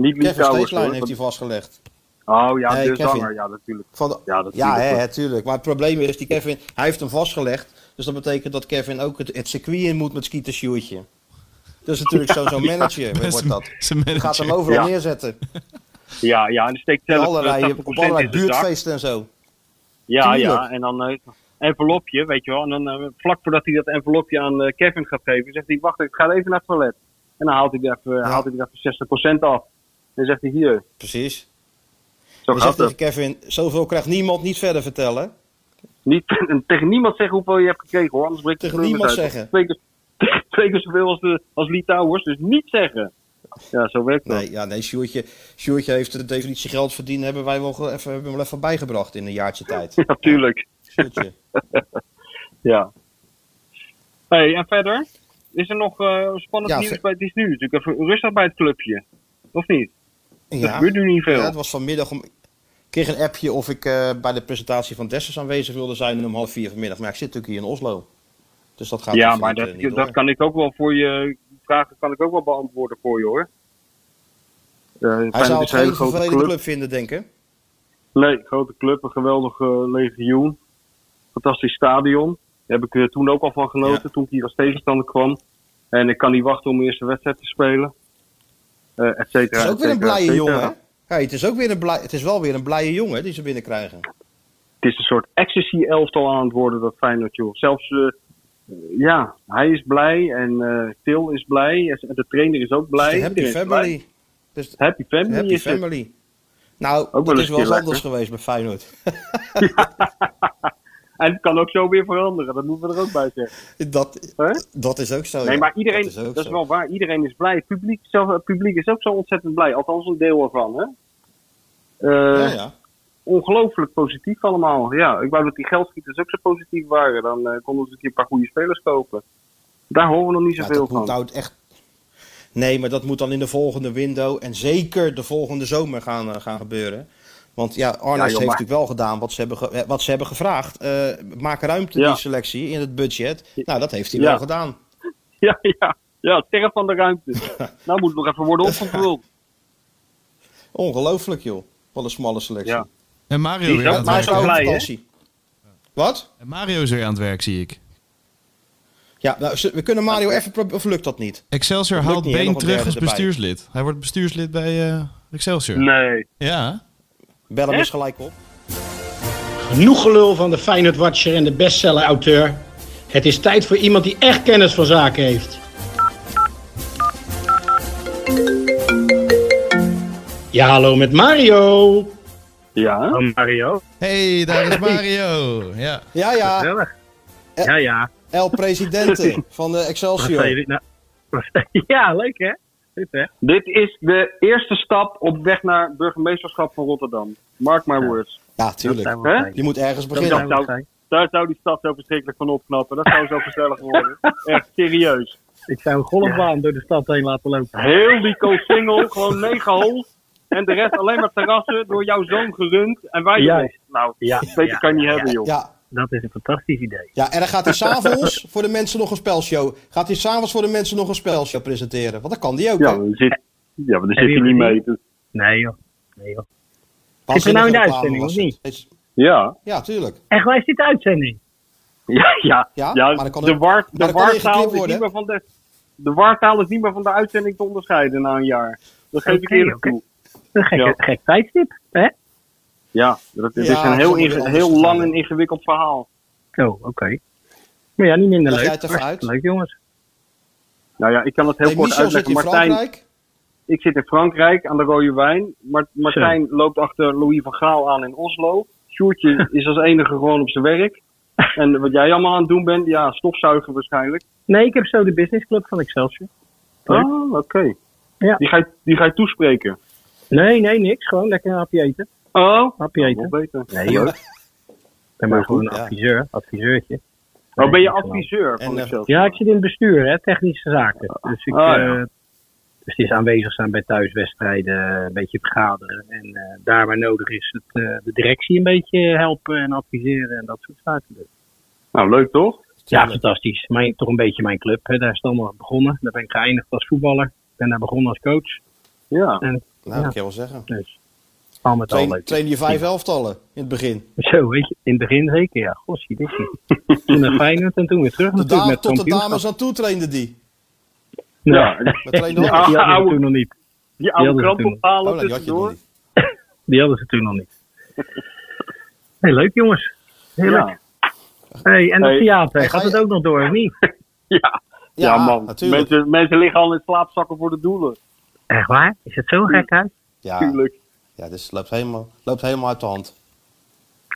[SPEAKER 4] Niet
[SPEAKER 3] Kevin
[SPEAKER 4] hoor.
[SPEAKER 3] heeft hij vastgelegd.
[SPEAKER 4] Oh ja,
[SPEAKER 3] Nee,
[SPEAKER 4] de
[SPEAKER 3] Kevin.
[SPEAKER 4] zanger. Ja, natuurlijk.
[SPEAKER 3] Van de-
[SPEAKER 4] Ja, dat
[SPEAKER 3] ja,
[SPEAKER 4] tuurlijk.
[SPEAKER 3] hè, hè, tuurlijk. Maar het probleem is, die Kevin, hij heeft hem vastgelegd. Dus dat betekent dat Kevin ook het, het circuit in moet met Skeeter Sjoerdje. Dat is natuurlijk zo'n zo'n manager, wordt dat. Die gaat hem
[SPEAKER 2] manager.
[SPEAKER 3] overal
[SPEAKER 4] Ja.
[SPEAKER 3] neerzetten.
[SPEAKER 4] Ja, ja, en steekt zelf
[SPEAKER 3] allerlei,
[SPEAKER 4] eh, 80%
[SPEAKER 3] op allerlei buurtfeesten en zo.
[SPEAKER 4] Ja,
[SPEAKER 3] Tuurlijk.
[SPEAKER 4] ja, en dan eh envelopje, weet je wel. En dan eh, vlak voordat hij dat envelopje aan Kevin gaat geven, zegt hij, wacht, ik ga even naar het toilet. En dan haalt hij er even, haalt hij er even 60% af. Dan zegt hij, hier,
[SPEAKER 3] Precies.
[SPEAKER 4] zo gaat
[SPEAKER 3] zegt Kevin, zoveel krijgt niemand niet verder vertellen.
[SPEAKER 4] Niet, tegen niemand zeggen hoeveel je hebt gekregen hoor, anders breekt
[SPEAKER 3] Tegen niemand
[SPEAKER 4] uit.
[SPEAKER 3] zeggen.
[SPEAKER 4] Twee keer, twee keer zoveel als, de, als Lee Towers, dus niet zeggen. Ja, zo werkt dat.
[SPEAKER 3] Nee, ja, nee Sjoerdje, Sjoerdje heeft de definitie geld verdienen, hebben wij wel even, hebben we wel even bijgebracht in een jaartje tijd.
[SPEAKER 4] Ja, tuurlijk.
[SPEAKER 3] Sjoerdje.
[SPEAKER 4] Ja. Hey, en verder? Is er nog eh, spannend
[SPEAKER 3] Ja,
[SPEAKER 4] nieuws bij Het is nu natuurlijk even rustig bij het clubje. Of niet?
[SPEAKER 3] Ja.
[SPEAKER 4] gebeurt nu niet veel.
[SPEAKER 3] Ja, het was vanmiddag om, kreeg een appje of ik eh, bij de presentatie van Dessers aanwezig wilde zijn om half vier vanmiddag. Maar ik zit natuurlijk hier in Oslo. Dus dat gaat
[SPEAKER 4] Ja, maar dat,
[SPEAKER 3] eh, niet
[SPEAKER 4] dat kan ik ook wel voor je. Vragen kan ik ook wel beantwoorden voor je hoor.
[SPEAKER 3] Hij zou het
[SPEAKER 4] een hele grote club.
[SPEAKER 3] club vinden, denk ik.
[SPEAKER 4] Nee, grote club, een geweldig eh, legioen. Fantastisch stadion. Daar heb ik er toen ook al van genoten, toen ik hier als tegenstander kwam. En ik kan niet wachten om mijn eerste wedstrijd te spelen. Eh et cetera,
[SPEAKER 3] Het is ook weer een blije jongen? Hey, het, is ook weer een blij, het is wel weer een blije jongen die ze binnenkrijgen.
[SPEAKER 4] Het is een soort ecstasy-elftal aan het worden, dat Feyenoord, joh. Zelfs, eh, ja, hij is blij en eh Til is blij. En de trainer is ook blij.
[SPEAKER 3] Happy
[SPEAKER 4] is blij.
[SPEAKER 3] family. Dus
[SPEAKER 4] Happy family
[SPEAKER 3] happy
[SPEAKER 4] is het.
[SPEAKER 3] family. Nou,
[SPEAKER 4] wel
[SPEAKER 3] dat is wel
[SPEAKER 4] een
[SPEAKER 3] eens anders geweest bij Feyenoord.
[SPEAKER 4] En het kan ook zo weer veranderen, dat moeten we er ook bij zeggen.
[SPEAKER 3] Dat, dat is ook zo.
[SPEAKER 4] Nee,
[SPEAKER 3] ja.
[SPEAKER 4] maar iedereen,
[SPEAKER 3] dat
[SPEAKER 4] dat
[SPEAKER 3] is,
[SPEAKER 4] wel waar, iedereen is blij. Het publiek, zelf, het publiek is ook zo ontzettend blij, althans een deel ervan. Hè? Eh,
[SPEAKER 3] Ja, ja.
[SPEAKER 4] Ongelooflijk positief allemaal. Ja, ik wou dat die geldschieters ook zo positief waren. Dan eh, konden ze een keer een paar goede spelers kopen. Daar horen we nog niet zoveel
[SPEAKER 3] dat
[SPEAKER 4] van.
[SPEAKER 3] moet nou echt... Nee, maar dat moet dan in de volgende window en zeker de volgende zomer gaan, eh, gaan gebeuren. Want ja, Arnes
[SPEAKER 4] Ja,
[SPEAKER 3] heeft natuurlijk wel gedaan wat ze hebben, ge- eh, wat ze hebben gevraagd. Eh, maak ruimte
[SPEAKER 4] Ja.
[SPEAKER 3] die selectie in het budget. Nou, dat heeft hij
[SPEAKER 4] Ja.
[SPEAKER 3] wel gedaan.
[SPEAKER 4] Ja, ja, ja, sterren van de ruimte. nou moet het nog even worden opgevuld.
[SPEAKER 3] Ongelooflijk joh. Wat een smalle selectie.
[SPEAKER 4] Ja.
[SPEAKER 2] En Mario weer
[SPEAKER 4] is
[SPEAKER 2] aan
[SPEAKER 4] ook
[SPEAKER 2] het werk.
[SPEAKER 4] blij.
[SPEAKER 3] Wat?
[SPEAKER 2] En Mario is weer aan het werk, zie ik.
[SPEAKER 3] Ja, nou, we kunnen Mario even proberen, of lukt dat niet?
[SPEAKER 2] Excelsior haalt Been terug als
[SPEAKER 3] erbij.
[SPEAKER 2] bestuurslid. Hij wordt bestuurslid bij eh, Excelsior.
[SPEAKER 4] Nee.
[SPEAKER 2] Ja.
[SPEAKER 3] Bel hem eens gelijk op.
[SPEAKER 5] Genoeg gelul van de Feyenoord Watcher en de bestseller-auteur. Het is tijd voor iemand die echt kennis van zaken heeft. Ja, hallo met Mario.
[SPEAKER 4] Ja?
[SPEAKER 6] Oh, Mario.
[SPEAKER 2] hey, daar is Mario. Ja.
[SPEAKER 3] Ja, ja.
[SPEAKER 6] Gezellig. Ja, ja.
[SPEAKER 3] El Presidente van de Excelsior.
[SPEAKER 6] nou? Ja, leuk hè? Hè?
[SPEAKER 4] Dit is de eerste stap op weg naar burgemeesterschap van Rotterdam. Mark my words.
[SPEAKER 3] Ja, tuurlijk. Je moet ergens
[SPEAKER 6] Dat
[SPEAKER 3] beginnen.
[SPEAKER 6] zou.
[SPEAKER 4] Daar zou die stad zo verschrikkelijk van opknappen. Dat zou zo gezellig worden. Echt serieus.
[SPEAKER 6] Ik zou een golfbaan door de stad heen laten lopen.
[SPEAKER 4] Heel die single, gewoon negen holes. En de rest alleen maar terrassen door jouw zoon gerund. En wij
[SPEAKER 6] Juist.
[SPEAKER 4] Nou,
[SPEAKER 6] Ja,
[SPEAKER 4] beter
[SPEAKER 6] ja,
[SPEAKER 4] kan je niet
[SPEAKER 6] ja,
[SPEAKER 4] hebben, joh.
[SPEAKER 3] Ja,
[SPEAKER 6] Dat is een fantastisch idee.
[SPEAKER 3] ja, en dan gaat hij s'avonds voor de mensen nog een spelshow. Gaat hij s'avonds voor de mensen nog een spelshow presenteren? Want dat kan die ook.
[SPEAKER 4] Ja,
[SPEAKER 3] hè?
[SPEAKER 4] maar daar zit, ja, maar daar zit
[SPEAKER 6] je
[SPEAKER 4] je niet mee. Dus-
[SPEAKER 6] Nee joh. Nee joh.
[SPEAKER 3] Waanzinnige
[SPEAKER 6] nou in de uitzending, of niet?
[SPEAKER 3] Is-
[SPEAKER 4] Ja.
[SPEAKER 3] Ja, tuurlijk.
[SPEAKER 6] Echt, waar is dit de uitzending?
[SPEAKER 4] Ja, ja.
[SPEAKER 3] Ja, maar
[SPEAKER 4] de, war,
[SPEAKER 3] maar
[SPEAKER 4] de
[SPEAKER 3] er
[SPEAKER 4] wartaal is niet meer van de... De wartaal is niet meer van de uitzending te onderscheiden na een jaar. Dat geef ik eerlijk
[SPEAKER 6] oké.
[SPEAKER 4] toe.
[SPEAKER 6] Een gek,
[SPEAKER 4] Ja.
[SPEAKER 6] gek tijdstip, hè?
[SPEAKER 4] Ja, dat is
[SPEAKER 3] Ja,
[SPEAKER 4] een
[SPEAKER 3] het
[SPEAKER 4] heel, inge- heel lang en ingewikkeld verhaal.
[SPEAKER 6] Oh, oké. Maar ja, niet minder
[SPEAKER 3] Leg
[SPEAKER 6] leuk.
[SPEAKER 3] jij het even uit?
[SPEAKER 6] Leuk jongens.
[SPEAKER 4] Nou ja, ik kan het heel
[SPEAKER 3] Hey,
[SPEAKER 4] kort
[SPEAKER 3] Michel zit
[SPEAKER 4] uitleggen.
[SPEAKER 3] in
[SPEAKER 4] Martijn,
[SPEAKER 3] Frankrijk.
[SPEAKER 4] ik zit in Frankrijk aan de Rode Wijn. Mart- Martijn loopt achter Louis van Gaal aan in Oslo. Sjoerdje is als enige gewoon op zijn werk. En wat jij allemaal aan het doen bent, ja, stofzuigen waarschijnlijk.
[SPEAKER 6] Nee, ik heb zo de businessclub van Excelsior. Leuk.
[SPEAKER 4] Oh, oké.
[SPEAKER 6] Ja.
[SPEAKER 4] Die, ga je, die ga je toespreken.
[SPEAKER 6] Nee, nee, niks. Gewoon lekker een hapje eten.
[SPEAKER 4] Oh,
[SPEAKER 6] Hapje eten.
[SPEAKER 4] beter.
[SPEAKER 6] Nee joh. Ik ben maar gewoon een
[SPEAKER 3] ja.
[SPEAKER 6] adviseur. Adviseurtje.
[SPEAKER 4] Oh, ben je adviseur van
[SPEAKER 3] En, eh?
[SPEAKER 6] Ja, ik zit in het bestuur, hè, technische zaken. Dus, ik,
[SPEAKER 4] ja.
[SPEAKER 6] eh, dus het is aanwezig zijn bij thuiswedstrijden, een beetje vergaderen. En eh, daar waar nodig is, het, eh, de directie een beetje helpen en adviseren en dat soort zaken. Dus.
[SPEAKER 4] Nou, leuk toch?
[SPEAKER 6] Ja, fantastisch. Mijn, toch een beetje mijn club. Hè. Daar is het allemaal begonnen. Daar ben ik geëindigd als voetballer. Ik ben daar begonnen als coach.
[SPEAKER 4] Ja.
[SPEAKER 6] En
[SPEAKER 3] Nou,
[SPEAKER 6] Ja.
[SPEAKER 3] dat kan je wel zeggen.
[SPEAKER 6] dus al met al
[SPEAKER 3] Train,
[SPEAKER 6] leuk.
[SPEAKER 3] train je vijf elftallen in het begin.
[SPEAKER 6] Zo, weet je, in het begin zeker, ja. Gossie, dit Toen naar Feyenoord en toen weer terug
[SPEAKER 3] De
[SPEAKER 6] natuurlijk
[SPEAKER 3] dame,
[SPEAKER 6] met
[SPEAKER 3] tot de dames aan toe trainde die.
[SPEAKER 4] Ja,
[SPEAKER 3] Met trainde
[SPEAKER 6] Die hadden
[SPEAKER 4] oude-
[SPEAKER 6] ze toen nog niet.
[SPEAKER 4] die oude
[SPEAKER 6] hadden ze
[SPEAKER 4] krant
[SPEAKER 6] toen.
[SPEAKER 4] ophalen
[SPEAKER 3] Oh, die
[SPEAKER 4] tussendoor.
[SPEAKER 6] hadden ze toen nog niet. Hey, leuk jongens. Heerlijk.
[SPEAKER 4] Ja.
[SPEAKER 6] Hey, en het
[SPEAKER 4] Hey.
[SPEAKER 6] theater, gaat
[SPEAKER 3] je-
[SPEAKER 6] het ook nog door of niet?
[SPEAKER 4] Ja.
[SPEAKER 3] Ja,
[SPEAKER 4] Ja, man.
[SPEAKER 3] natuurlijk.
[SPEAKER 4] Mensen, mensen liggen al in slaapzakken voor de doelen.
[SPEAKER 6] Echt waar? Is het zo gek uit?
[SPEAKER 3] Ja,
[SPEAKER 4] Tuurlijk.
[SPEAKER 3] Ja dus het loopt helemaal, loopt helemaal uit de hand.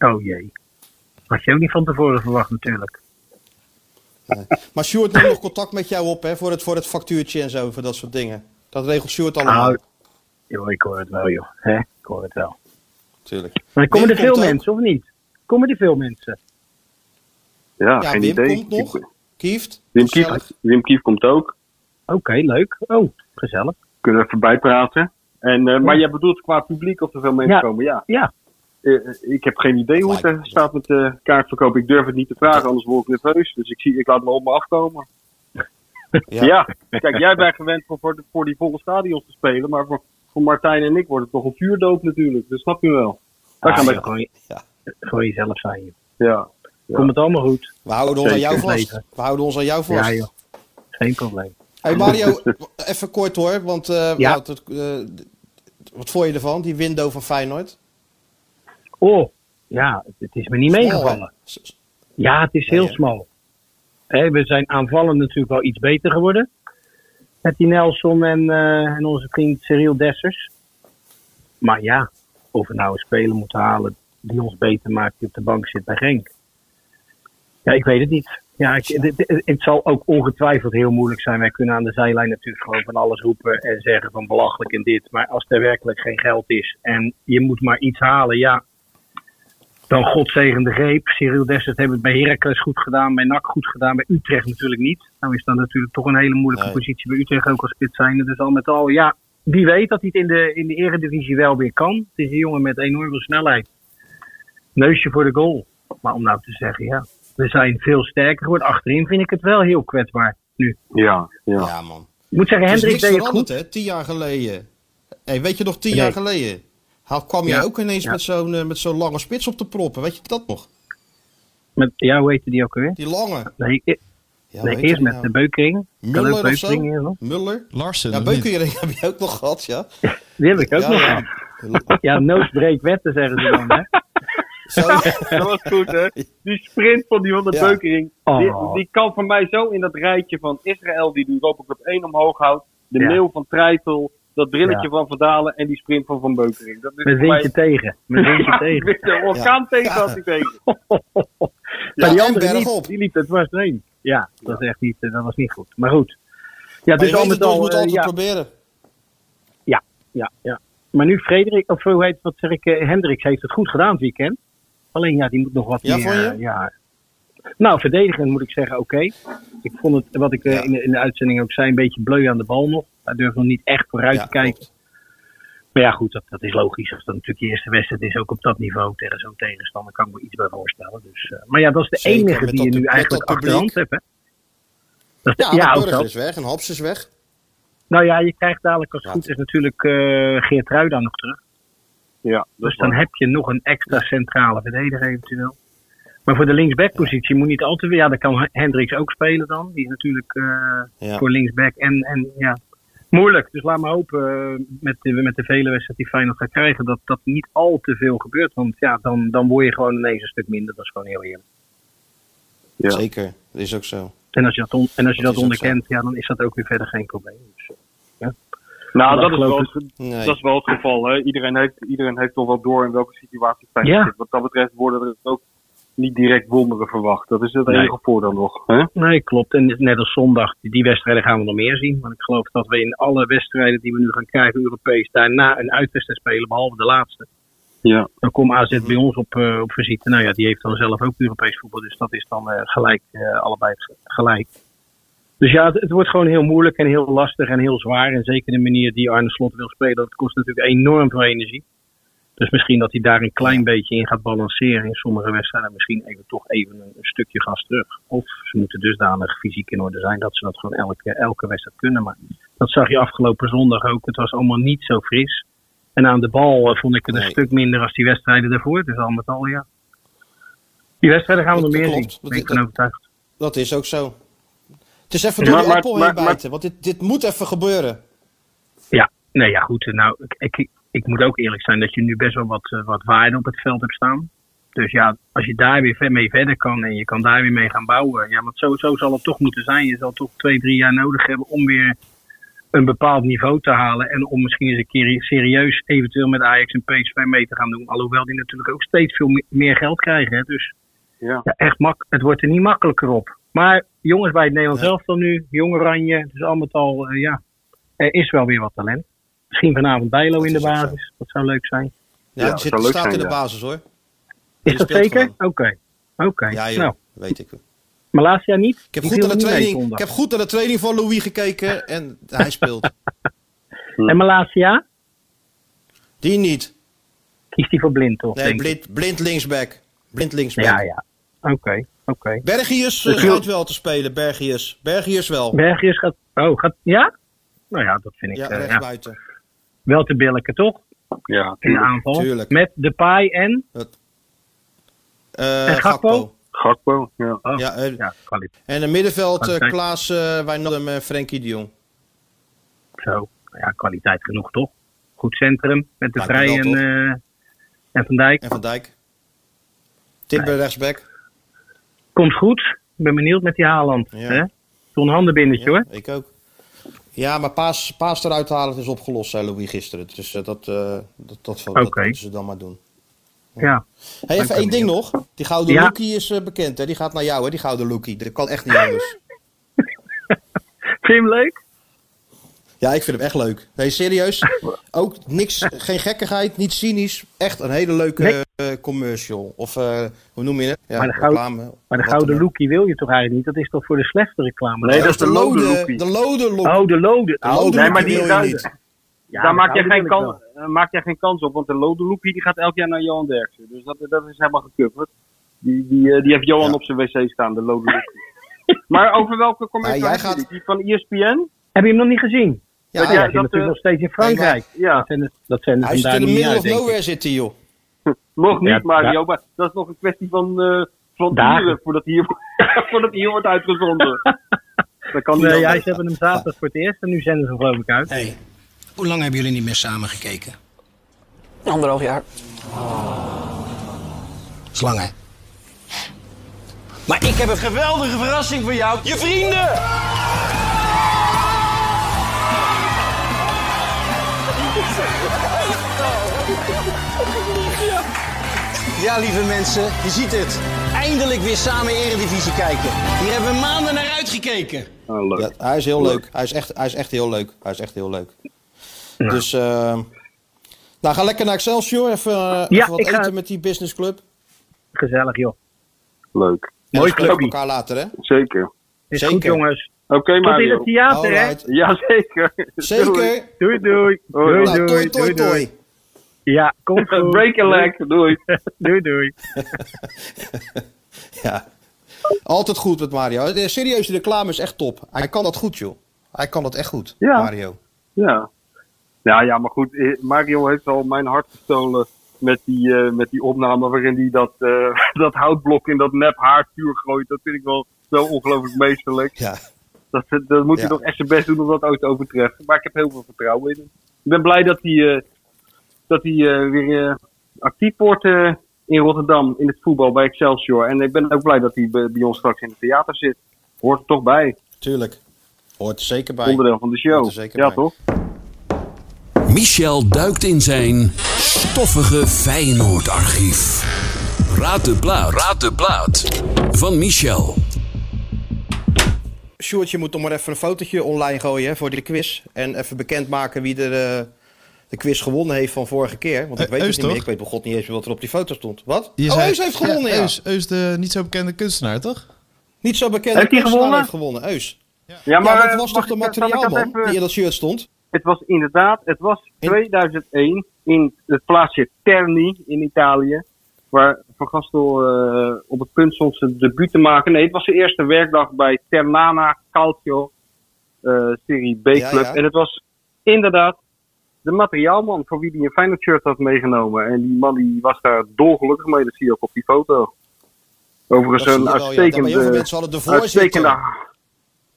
[SPEAKER 6] Oh jee. Had je ook niet van tevoren verwacht natuurlijk.
[SPEAKER 3] Maar Sjoerd neemt nog contact met jou op hè, voor, het, voor het factuurtje en zo, voor dat soort dingen. Dat regelt Sjoerd allemaal.
[SPEAKER 6] Nou, joh, ik hoor het wel joh. Hè? Ik hoor het wel.
[SPEAKER 3] Natuurlijk.
[SPEAKER 6] Maar komen
[SPEAKER 3] Wim
[SPEAKER 6] er veel
[SPEAKER 3] ook.
[SPEAKER 6] mensen of niet? Komen er veel mensen?
[SPEAKER 4] Ja,
[SPEAKER 3] Ja,
[SPEAKER 4] geen
[SPEAKER 3] Wim
[SPEAKER 4] idee.
[SPEAKER 3] komt nog. Kieft.
[SPEAKER 4] Wim Kief,
[SPEAKER 3] gezellig.
[SPEAKER 4] Wim Kief komt ook.
[SPEAKER 6] Oké, leuk. Oh, gezellig.
[SPEAKER 4] Kunnen we even bijpraten. En, eh, maar jij bedoelt qua publiek of er veel mensen
[SPEAKER 6] Ja.
[SPEAKER 4] komen? Ja.
[SPEAKER 6] Ja.
[SPEAKER 4] eh, ik heb geen idee hoe het er staat met de kaartverkoop. Ik durf het niet te vragen, anders word ik nerveus. Dus ik, zie, ik laat me op me afkomen.
[SPEAKER 3] Ja.
[SPEAKER 4] Ja, kijk, jij bent gewend voor, voor, de- voor die volle stadions te spelen. Maar voor, voor Martijn en ik wordt het toch een vuurdoop natuurlijk. Dat snap je wel. Daar
[SPEAKER 6] Ah,
[SPEAKER 4] gaan wij
[SPEAKER 6] joh, gewoon,
[SPEAKER 3] Ja.
[SPEAKER 6] gewoon jezelf zijn. joh.
[SPEAKER 4] Ja. Ja.
[SPEAKER 6] Komt het allemaal goed?
[SPEAKER 3] We houden ons aan jou vast. We houden ons aan jou vast.
[SPEAKER 6] Ja joh, geen probleem.
[SPEAKER 3] Hey Mario, even kort hoor, want eh,
[SPEAKER 6] Ja.
[SPEAKER 3] het, eh, wat vond je ervan, die window van Feyenoord?
[SPEAKER 6] Oh, ja, het, is me niet meegevallen. Ja, het is heel smal. Hè, we zijn aanvallend natuurlijk wel iets beter geworden. Met die Nelson en, eh, en onze vriend Cyril Dessers. Maar ja, of we nou een speler moeten halen die ons beter maakt die op de bank zit bij Genk. Ja, ik weet het niet. Ja, ik, het, zal ook ongetwijfeld heel moeilijk zijn. Wij kunnen aan de zijlijn natuurlijk gewoon van alles roepen en zeggen van belachelijk en dit. Maar als er werkelijk geen geld is en je moet maar iets halen, ja, dan godzegende greep. Cyril Dessert hebben het bij Heracles goed gedaan, bij NAC goed gedaan, bij Utrecht natuurlijk niet. Nou is dat natuurlijk toch een hele moeilijke
[SPEAKER 3] Nee.
[SPEAKER 6] positie bij Utrecht ook als spits zijnde. Dus al met al, ja, wie weet dat hij het in de, in de eredivisie wel weer kan. Het is een jongen met enorm veel snelheid. Neusje voor de goal. Maar om nou te zeggen, ja, we zijn veel sterker geworden. Achterin vind ik het wel heel kwetsbaar nu.
[SPEAKER 4] Ja, ja.
[SPEAKER 3] Ja, man.
[SPEAKER 6] Ik moet zeggen,
[SPEAKER 3] is
[SPEAKER 6] Hendrik deed het goed.
[SPEAKER 3] hè? Tien jaar geleden. Hey, weet je nog, tien
[SPEAKER 6] Nee.
[SPEAKER 3] jaar geleden? Haal, kwam je
[SPEAKER 6] Ja.
[SPEAKER 3] ook ineens
[SPEAKER 6] Ja.
[SPEAKER 3] met zo'n eh, met zo'n lange spits op te proppen. Weet je dat nog?
[SPEAKER 6] Met, ja, hoe heette die ook alweer?
[SPEAKER 3] Die lange.
[SPEAKER 6] Nee, e-
[SPEAKER 3] Ja,
[SPEAKER 6] nee eerst
[SPEAKER 3] je
[SPEAKER 6] met
[SPEAKER 3] nou?
[SPEAKER 6] de Beukering.
[SPEAKER 3] Muller of zo? Muller?
[SPEAKER 2] Larsen.
[SPEAKER 3] Ja? Beukering heb je ook nog gehad, ja.
[SPEAKER 6] Die heb ik ook
[SPEAKER 3] ja,
[SPEAKER 6] nog.
[SPEAKER 3] ja.
[SPEAKER 6] Ja, noosbreek wetten zeggen ze dan, hè?
[SPEAKER 3] Zo,
[SPEAKER 4] Dat was goed, hè? Die sprint van die van de
[SPEAKER 3] Ja.
[SPEAKER 4] Beukering.
[SPEAKER 6] Oh.
[SPEAKER 4] Die, die kan voor mij zo in dat rijtje van Israël, die de Europa Cup 1 omhoog houdt. De
[SPEAKER 6] Ja.
[SPEAKER 4] mail van Treitel. Dat brilletje
[SPEAKER 6] Ja.
[SPEAKER 4] van Vandalen en die sprint van Van Beukering. Dat is voor mij-
[SPEAKER 6] windje tegen. Met windje
[SPEAKER 4] Ja,
[SPEAKER 6] tegen.
[SPEAKER 4] de orkaan tegen
[SPEAKER 3] Ja.
[SPEAKER 4] had hij tegen.
[SPEAKER 6] Maar
[SPEAKER 3] Ja,
[SPEAKER 6] die andere niet, die liep er dwars doorheen. Ja, dat is echt niet, eh, dat was niet goed. Maar goed. Ja,
[SPEAKER 3] maar
[SPEAKER 6] dus
[SPEAKER 3] je
[SPEAKER 6] al
[SPEAKER 3] weet
[SPEAKER 6] met
[SPEAKER 3] het,
[SPEAKER 6] al,
[SPEAKER 3] moet
[SPEAKER 6] eh,
[SPEAKER 3] altijd
[SPEAKER 6] ja,
[SPEAKER 3] proberen.
[SPEAKER 6] ja, ja. Maar nu Frederik, of hoe heet, wat zeg ik, eh, Hendricks heeft het goed gedaan het weekend. Alleen ja, die moet nog wat
[SPEAKER 3] Ja,
[SPEAKER 6] meer, eh, ja. Nou, verdedigend moet ik zeggen, oké. Ik vond het, wat ik eh,
[SPEAKER 3] Ja.
[SPEAKER 6] in, de, in de uitzending ook zei, een beetje bleu aan de bal nog. Hij durft nog niet echt vooruit
[SPEAKER 3] Ja,
[SPEAKER 6] te kijken.
[SPEAKER 3] klopt.
[SPEAKER 6] Maar ja, goed, dat, dat is logisch. Als dat natuurlijk je eerste wedstrijd is, ook op dat niveau tegen zo'n tegenstander, kan ik me iets bij voorstellen. Dus, eh, maar ja, dat is de
[SPEAKER 3] Zeker,
[SPEAKER 6] enige die je nu eigenlijk achterhand hebt. Hè? Dat is de-
[SPEAKER 3] Ja,
[SPEAKER 6] ja, ook
[SPEAKER 3] is weg en Haps is weg.
[SPEAKER 6] Nou ja, je krijgt dadelijk als het goed is natuurlijk eh Geert Ruida nog terug.
[SPEAKER 4] Ja,
[SPEAKER 6] Dus dan
[SPEAKER 4] waar.
[SPEAKER 6] heb je nog een extra centrale verdediger eventueel. Maar voor de linksback-positie moet niet altijd weer. Ja, dan kan Hendricks ook spelen dan. Die is natuurlijk eh,
[SPEAKER 3] Ja.
[SPEAKER 6] voor linksback en, en ja, moeilijk. Dus laat maar hopen eh, met, de, met de vele wedstrijden die Feyenoord gaat krijgen dat dat niet al te veel gebeurt. Want ja, dan, dan word je gewoon ineens een stuk minder. Dat is gewoon heel eerlijk.
[SPEAKER 4] Ja.
[SPEAKER 3] Zeker, dat is ook zo.
[SPEAKER 6] En als je dat, on- en als je
[SPEAKER 3] Dat
[SPEAKER 6] onderkent, ja, dan is dat ook weer verder geen probleem. Dus, eh,
[SPEAKER 4] Nou,
[SPEAKER 6] Dat
[SPEAKER 4] dat is, wel het,
[SPEAKER 3] Nee.
[SPEAKER 4] dat is wel het geval. Hè? Iedereen, heeft, iedereen heeft toch wel door in welke situatie Feyenoord
[SPEAKER 6] Ja.
[SPEAKER 4] zit. Wat dat betreft worden er ook niet direct wonderen verwacht. Dat is het
[SPEAKER 6] Nee.
[SPEAKER 4] enige voordeel nog. Hè?
[SPEAKER 6] Nee, klopt. En net als zondag, die, wedstrijden gaan we nog meer zien. Want ik geloof dat we in alle wedstrijden die we nu gaan krijgen, Europees, daarna een uitwedstrijd spelen, behalve de laatste.
[SPEAKER 4] Ja.
[SPEAKER 6] Dan komt AZ bij ons op, eh, op visite. Nou ja, die heeft dan zelf ook Europees voetbal. Dus dat is dan eh, gelijk, eh, allebei gelijk. Dus ja, het, het wordt gewoon heel moeilijk en heel lastig en heel zwaar. En zeker de manier die Arne Slot wil spelen, dat kost natuurlijk enorm veel energie. Dus misschien dat hij daar een klein beetje in gaat balanceren in sommige wedstrijden. Misschien even toch even een, een stukje gas terug. Of ze moeten dusdanig fysiek in orde zijn dat ze dat gewoon elke, elke wedstrijd kunnen. Maar dat zag je afgelopen zondag ook. Het was allemaal niet zo fris. En aan de bal eh, vond ik het een
[SPEAKER 3] Nee.
[SPEAKER 6] stuk minder als die wedstrijden daarvoor. Dus al met al, ja. Die wedstrijden gaan we nog meer
[SPEAKER 3] klopt.
[SPEAKER 6] zien.
[SPEAKER 3] Dat-
[SPEAKER 6] Ben ik.
[SPEAKER 3] Dat is ook zo. Het is even door die
[SPEAKER 4] maar-
[SPEAKER 3] appel
[SPEAKER 4] maar-
[SPEAKER 3] heen
[SPEAKER 4] maar-
[SPEAKER 3] bijten, want dit, dit moet even gebeuren.
[SPEAKER 6] Ja, nee, ja, goed. Nou, ik, ik, ik moet ook eerlijk zijn dat je nu best wel wat, eh, wat waarde op het veld hebt staan. Dus ja, als je daar weer mee verder kan en je kan daar weer mee gaan bouwen. Ja, want zo, zo zal het toch moeten zijn. Je zal toch twee, drie jaar nodig hebben om weer een bepaald niveau te halen. En om misschien eens een keer serieus eventueel met Ajax en PSV mee te gaan doen. Alhoewel die natuurlijk ook steeds veel me- meer geld krijgen. Hè. Dus
[SPEAKER 4] Ja.
[SPEAKER 6] ja, echt mak het wordt er niet makkelijker op. Maar jongens bij het Nederlands elftal nu, jong oranje, dus al met al, eh, ja, er is wel weer wat talent. Misschien vanavond Bijlo
[SPEAKER 3] Dat
[SPEAKER 6] in de basis, dat zou leuk zijn.
[SPEAKER 3] Ja,
[SPEAKER 4] Ja,
[SPEAKER 3] die zit,
[SPEAKER 4] zou leuk
[SPEAKER 3] staat
[SPEAKER 4] zijn,
[SPEAKER 3] in de
[SPEAKER 4] ja.
[SPEAKER 3] basis hoor.
[SPEAKER 6] Is dat zeker? Oké. Oké.
[SPEAKER 3] Ja joh,
[SPEAKER 6] Nou,
[SPEAKER 3] weet ik.
[SPEAKER 6] Malasia niet?
[SPEAKER 3] Ik heb, goed naar de training, ik heb goed naar de training van Louis gekeken en hij speelt.
[SPEAKER 6] En Malasia?
[SPEAKER 3] Die niet.
[SPEAKER 6] Kiest hij voor blind, toch?
[SPEAKER 3] Nee, blind, blind linksback. Blind linksback.
[SPEAKER 6] Ja, ja. Oké, oké.
[SPEAKER 3] Bergius uh,
[SPEAKER 6] Dus
[SPEAKER 3] gaat wel te spelen, Bergius. Bergius wel.
[SPEAKER 6] Bergius gaat... Oh, gaat... Ja? Nou ja, dat vind ik
[SPEAKER 3] Ja,
[SPEAKER 6] eh, ja,
[SPEAKER 3] rechtsbuiten.
[SPEAKER 6] wel te billijken, toch?
[SPEAKER 4] Ja,
[SPEAKER 6] In de aanval.
[SPEAKER 3] Tuurlijk.
[SPEAKER 6] Met Depay en...
[SPEAKER 3] Eh,
[SPEAKER 6] En Gakpo?
[SPEAKER 4] Gakpo, ja.
[SPEAKER 6] Oh,
[SPEAKER 3] Ja, eh,
[SPEAKER 6] ja, kwaliteit.
[SPEAKER 3] En in het middenveld eh,
[SPEAKER 6] Kwaliteit.
[SPEAKER 3] Klaas eh Wijnaldum en Frenkie de Jong.
[SPEAKER 6] Zo. Ja, kwaliteit genoeg, toch? Goed centrum. Met de Vrij en, eh, en Van Dijk.
[SPEAKER 3] En Van Dijk. Timber rechtsback.
[SPEAKER 6] Komt goed. Ik ben benieuwd met die Haaland.
[SPEAKER 3] Ja.
[SPEAKER 6] Zo'n handenbindertje,
[SPEAKER 3] Ja,
[SPEAKER 6] hoor.
[SPEAKER 3] ik ook. Ja, maar paas, paas eruit halen is opgelost, zei Louis gisteren. Dus eh, dat, eh dat, dat, dat, moeten ze dan maar doen.
[SPEAKER 6] Ja.
[SPEAKER 3] Hey, even één ding nog. Die gouden
[SPEAKER 6] Ja.
[SPEAKER 3] lookie is eh, bekend, hè? Die gaat naar jou, hè? Die gouden lookie. Dat kan echt niet anders.
[SPEAKER 6] Vind je hem leuk?
[SPEAKER 3] Ja, ik vind hem echt leuk. Nee, serieus. Ook niks, geen gekkigheid, niet cynisch. Echt een hele leuke
[SPEAKER 6] Nee.
[SPEAKER 3] Eh, commercial. Of eh, hoe noem je het? Ja,
[SPEAKER 6] Maar de gouden-
[SPEAKER 3] reclame.
[SPEAKER 6] Maar de gouden lookie wil je toch eigenlijk niet? Dat is toch voor de slechte reclame?
[SPEAKER 4] Nee, dat is de lode lookie.
[SPEAKER 3] De lode lookie.
[SPEAKER 6] Oh, de lode.
[SPEAKER 3] De lode
[SPEAKER 4] Nee, maar die-
[SPEAKER 3] wil je
[SPEAKER 4] daar-
[SPEAKER 3] niet.
[SPEAKER 6] Ja,
[SPEAKER 4] Daar
[SPEAKER 6] de
[SPEAKER 4] maak jij, geen kans, eh, maak jij geen kans op, want de Lode Loopie die gaat elk jaar naar Johan Derksen. Dus dat, dat is helemaal gecoverd. Die, die, eh, die heeft Johan
[SPEAKER 3] Ja.
[SPEAKER 4] op zijn wc staan, de Lode Loopie. maar over welke commercial
[SPEAKER 3] Ja, gaat-
[SPEAKER 4] die? Die van ESPN?
[SPEAKER 6] Heb je hem nog niet gezien?
[SPEAKER 3] Ja,
[SPEAKER 6] Ja,
[SPEAKER 4] ja,
[SPEAKER 6] hij zit
[SPEAKER 4] dat,
[SPEAKER 6] natuurlijk nog steeds in Frankrijk.
[SPEAKER 4] Ja,
[SPEAKER 6] Dat zijn de, dat zijn
[SPEAKER 3] hij zit in de
[SPEAKER 6] uit,
[SPEAKER 3] of nowhere zit hij, joh.
[SPEAKER 4] nog niet
[SPEAKER 6] Ja,
[SPEAKER 4] Mario,
[SPEAKER 6] ja.
[SPEAKER 4] maar dat is nog een kwestie van, eh van uren voordat hij hier, voordat hier wordt uitgezonden. Dat kan
[SPEAKER 6] Nee, hij hebben hem zaterdag voor het eerst en nu zenden ze hem geloof ik uit.
[SPEAKER 7] Hey, hoe lang hebben jullie niet meer samen gekeken?
[SPEAKER 8] Anderhalf jaar.
[SPEAKER 7] Dat is lang, hè? Maar ik heb een geweldige verrassing voor jou. Je vrienden! Ja, lieve mensen, je ziet het. Eindelijk weer samen Eredivisie kijken. Hier hebben we maanden naar uitgekeken.
[SPEAKER 4] Ah, leuk.
[SPEAKER 3] Ja, hij is heel leuk. Hij is echt, hij is echt heel leuk. Hij is echt heel leuk. Dus, eh, nou, ga lekker naar Excelsior. Even, eh,
[SPEAKER 6] Ja,
[SPEAKER 3] even wat
[SPEAKER 6] ik ga-
[SPEAKER 3] eten met die businessclub.
[SPEAKER 6] Gezellig joh.
[SPEAKER 4] Leuk.
[SPEAKER 3] En
[SPEAKER 6] Mooi clubje.
[SPEAKER 3] elkaar later, hè?
[SPEAKER 4] Zeker.
[SPEAKER 6] Is
[SPEAKER 3] Zeker.
[SPEAKER 6] goed jongens.
[SPEAKER 4] Oké,
[SPEAKER 6] Tot in het theater hè.
[SPEAKER 4] Jazeker.
[SPEAKER 3] Zeker.
[SPEAKER 6] Doei doei. Doei
[SPEAKER 3] Nou,
[SPEAKER 6] doei.
[SPEAKER 3] toi, toi,
[SPEAKER 6] doei, doei.
[SPEAKER 3] toi.
[SPEAKER 6] Ja, kom goed.
[SPEAKER 4] Break a leg. Doei.
[SPEAKER 6] Doei doei.
[SPEAKER 3] Ja. Altijd goed met Mario. Eh, Serieus, de reclame is echt top. Hij kan dat goed, joh. Hij kan dat echt goed,
[SPEAKER 4] Ja.
[SPEAKER 3] Mario.
[SPEAKER 4] Ja. Ja, ja, maar goed. eh, Mario heeft al mijn hart gestolen met die, eh, met die opname waarin hij dat, eh, dat houtblok in dat nep haarvuur gooit. Dat vind ik wel zo ongelooflijk meesterlijk.
[SPEAKER 3] Ja.
[SPEAKER 4] Dat, dat moet hij
[SPEAKER 3] Ja.
[SPEAKER 4] nog echt zijn best doen om dat ooit te overtreffen. Maar ik heb heel veel vertrouwen in hem. Ik ben blij dat hij, eh, dat hij eh, weer eh, actief wordt eh, in Rotterdam in het voetbal bij Excelsior. En ik ben ook blij dat hij bij, bij ons straks in het theater zit. Hoort er toch bij.
[SPEAKER 3] Tuurlijk. Hoort er zeker bij.
[SPEAKER 4] Onderdeel van de show.
[SPEAKER 3] Hoort er zeker
[SPEAKER 4] Ja,
[SPEAKER 3] bij.
[SPEAKER 4] toch?
[SPEAKER 9] Michel duikt in zijn stoffige Feyenoord-archief. Raad de plaat. Raad de plaat. Van Michel.
[SPEAKER 3] Sjoerdje moet nog maar even een fotootje online gooien hè, voor de quiz. En even bekendmaken wie er de quiz gewonnen heeft van vorige keer. Want ik
[SPEAKER 2] Eh,
[SPEAKER 3] weet het
[SPEAKER 2] Eus,
[SPEAKER 3] niet meer. Ik weet bij god niet eens meer wat er op die foto stond. Wat?
[SPEAKER 2] Je
[SPEAKER 3] oh,
[SPEAKER 2] zei-
[SPEAKER 3] Eus heeft gewonnen, ja.
[SPEAKER 2] Eus, Eus, de niet zo bekende kunstenaar, toch?
[SPEAKER 3] Niet zo bekend.
[SPEAKER 4] Heeft hij gewonnen?
[SPEAKER 3] heeft gewonnen. Eus.
[SPEAKER 4] Ja,
[SPEAKER 3] Ja, maar dat was toch de
[SPEAKER 4] ik- ik
[SPEAKER 3] materiaalman
[SPEAKER 4] even-
[SPEAKER 3] die in dat shirt stond?
[SPEAKER 4] Het was inderdaad, het was
[SPEAKER 3] In-
[SPEAKER 4] 2001 in het plaatsje Terni in Italië. Waar Van Gastel eh, op het punt stond zijn debuut te maken. Nee, het was zijn eerste werkdag bij Ternana Calcio, eh, Serie B-club.
[SPEAKER 3] Ja, ja.
[SPEAKER 4] En het was inderdaad de materiaalman voor wie hij een Feyenoord shirt had meegenomen. En die man die was daar dolgelukkig mee, dat zie je ook op die foto. Overigens een
[SPEAKER 3] wel, ja. Maar heel veel
[SPEAKER 4] uitstekende...
[SPEAKER 3] mensen hadden de voorzitter.
[SPEAKER 4] Uitstekende.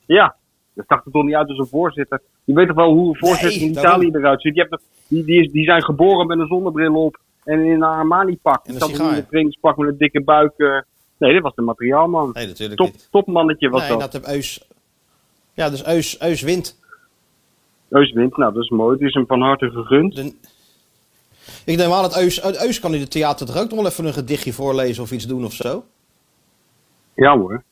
[SPEAKER 4] Ja, dat zag er toch niet uit als een voorzitter. Je weet toch wel hoe een voorzitter
[SPEAKER 3] Nee,
[SPEAKER 4] in
[SPEAKER 3] daarom.
[SPEAKER 4] Italië eruit ziet. Je hebt, die, die, is, die zijn geboren met een zonnebril op en in een Armani-pak.
[SPEAKER 3] En
[SPEAKER 4] Die
[SPEAKER 3] een
[SPEAKER 4] in een trainingspak met een dikke buik. eh. Nee, dit was de materiaalman.
[SPEAKER 3] Nee, natuurlijk
[SPEAKER 4] Top,
[SPEAKER 3] niet.
[SPEAKER 4] topmannetje was
[SPEAKER 3] Nee,
[SPEAKER 4] dat.
[SPEAKER 3] dat heb Eus... Ja, dus Eus, Eus wint.
[SPEAKER 4] Eus wint, nou dat is mooi. Het is hem van harte gegund.
[SPEAKER 3] De... Ik neem aan dat Eus... Eus kan in het theater toch ook nog wel even een gedichtje voorlezen of iets doen of zo?
[SPEAKER 4] Ja hoor,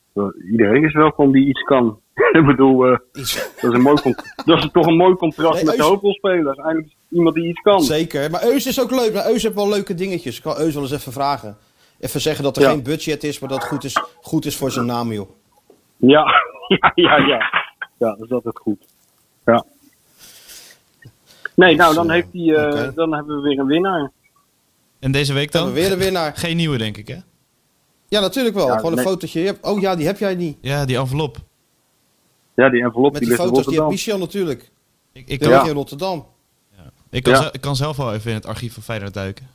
[SPEAKER 4] iedereen is welkom die iets kan. Ik bedoel, eh,
[SPEAKER 3] Iets.
[SPEAKER 4] dat, is een mooi dat is toch een mooi contrast
[SPEAKER 3] Nee,
[SPEAKER 4] met de hoofdrolspelers. Eindelijk iemand die iets kan.
[SPEAKER 3] Zeker. Maar Eus is ook leuk. Maar Eus heeft wel leuke dingetjes. Ik kan Eus wel eens even vragen. Even zeggen dat er
[SPEAKER 4] Ja.
[SPEAKER 3] geen budget is, maar dat het goed is, goed is voor zijn naam, joh.
[SPEAKER 4] Ja, ja, ja, ja. Ja, dat is altijd goed. Ja. Nee, nou, dan,
[SPEAKER 3] eh,
[SPEAKER 4] heeft hij, eh, dan hebben we weer een winnaar.
[SPEAKER 2] En deze week dan?
[SPEAKER 3] Hebben we weer de winnaar.
[SPEAKER 2] Geen nieuwe, denk ik, hè?
[SPEAKER 3] Ja, hebt wel.
[SPEAKER 4] Ja,
[SPEAKER 3] Gewoon een
[SPEAKER 4] nee.
[SPEAKER 3] fotootje. Je hebt- Oh ja, die heb jij niet.
[SPEAKER 2] Ja, die envelop.
[SPEAKER 4] Ja, die envelop
[SPEAKER 3] Met
[SPEAKER 4] die
[SPEAKER 3] die foto's, die heeft Michel natuurlijk.
[SPEAKER 2] Ik, ik,
[SPEAKER 3] Die
[SPEAKER 2] kan,
[SPEAKER 3] in Rotterdam.
[SPEAKER 2] ik, kan
[SPEAKER 4] Ja.
[SPEAKER 2] zelf, ik kan zelf wel even in het archief van Feyenoord duiken.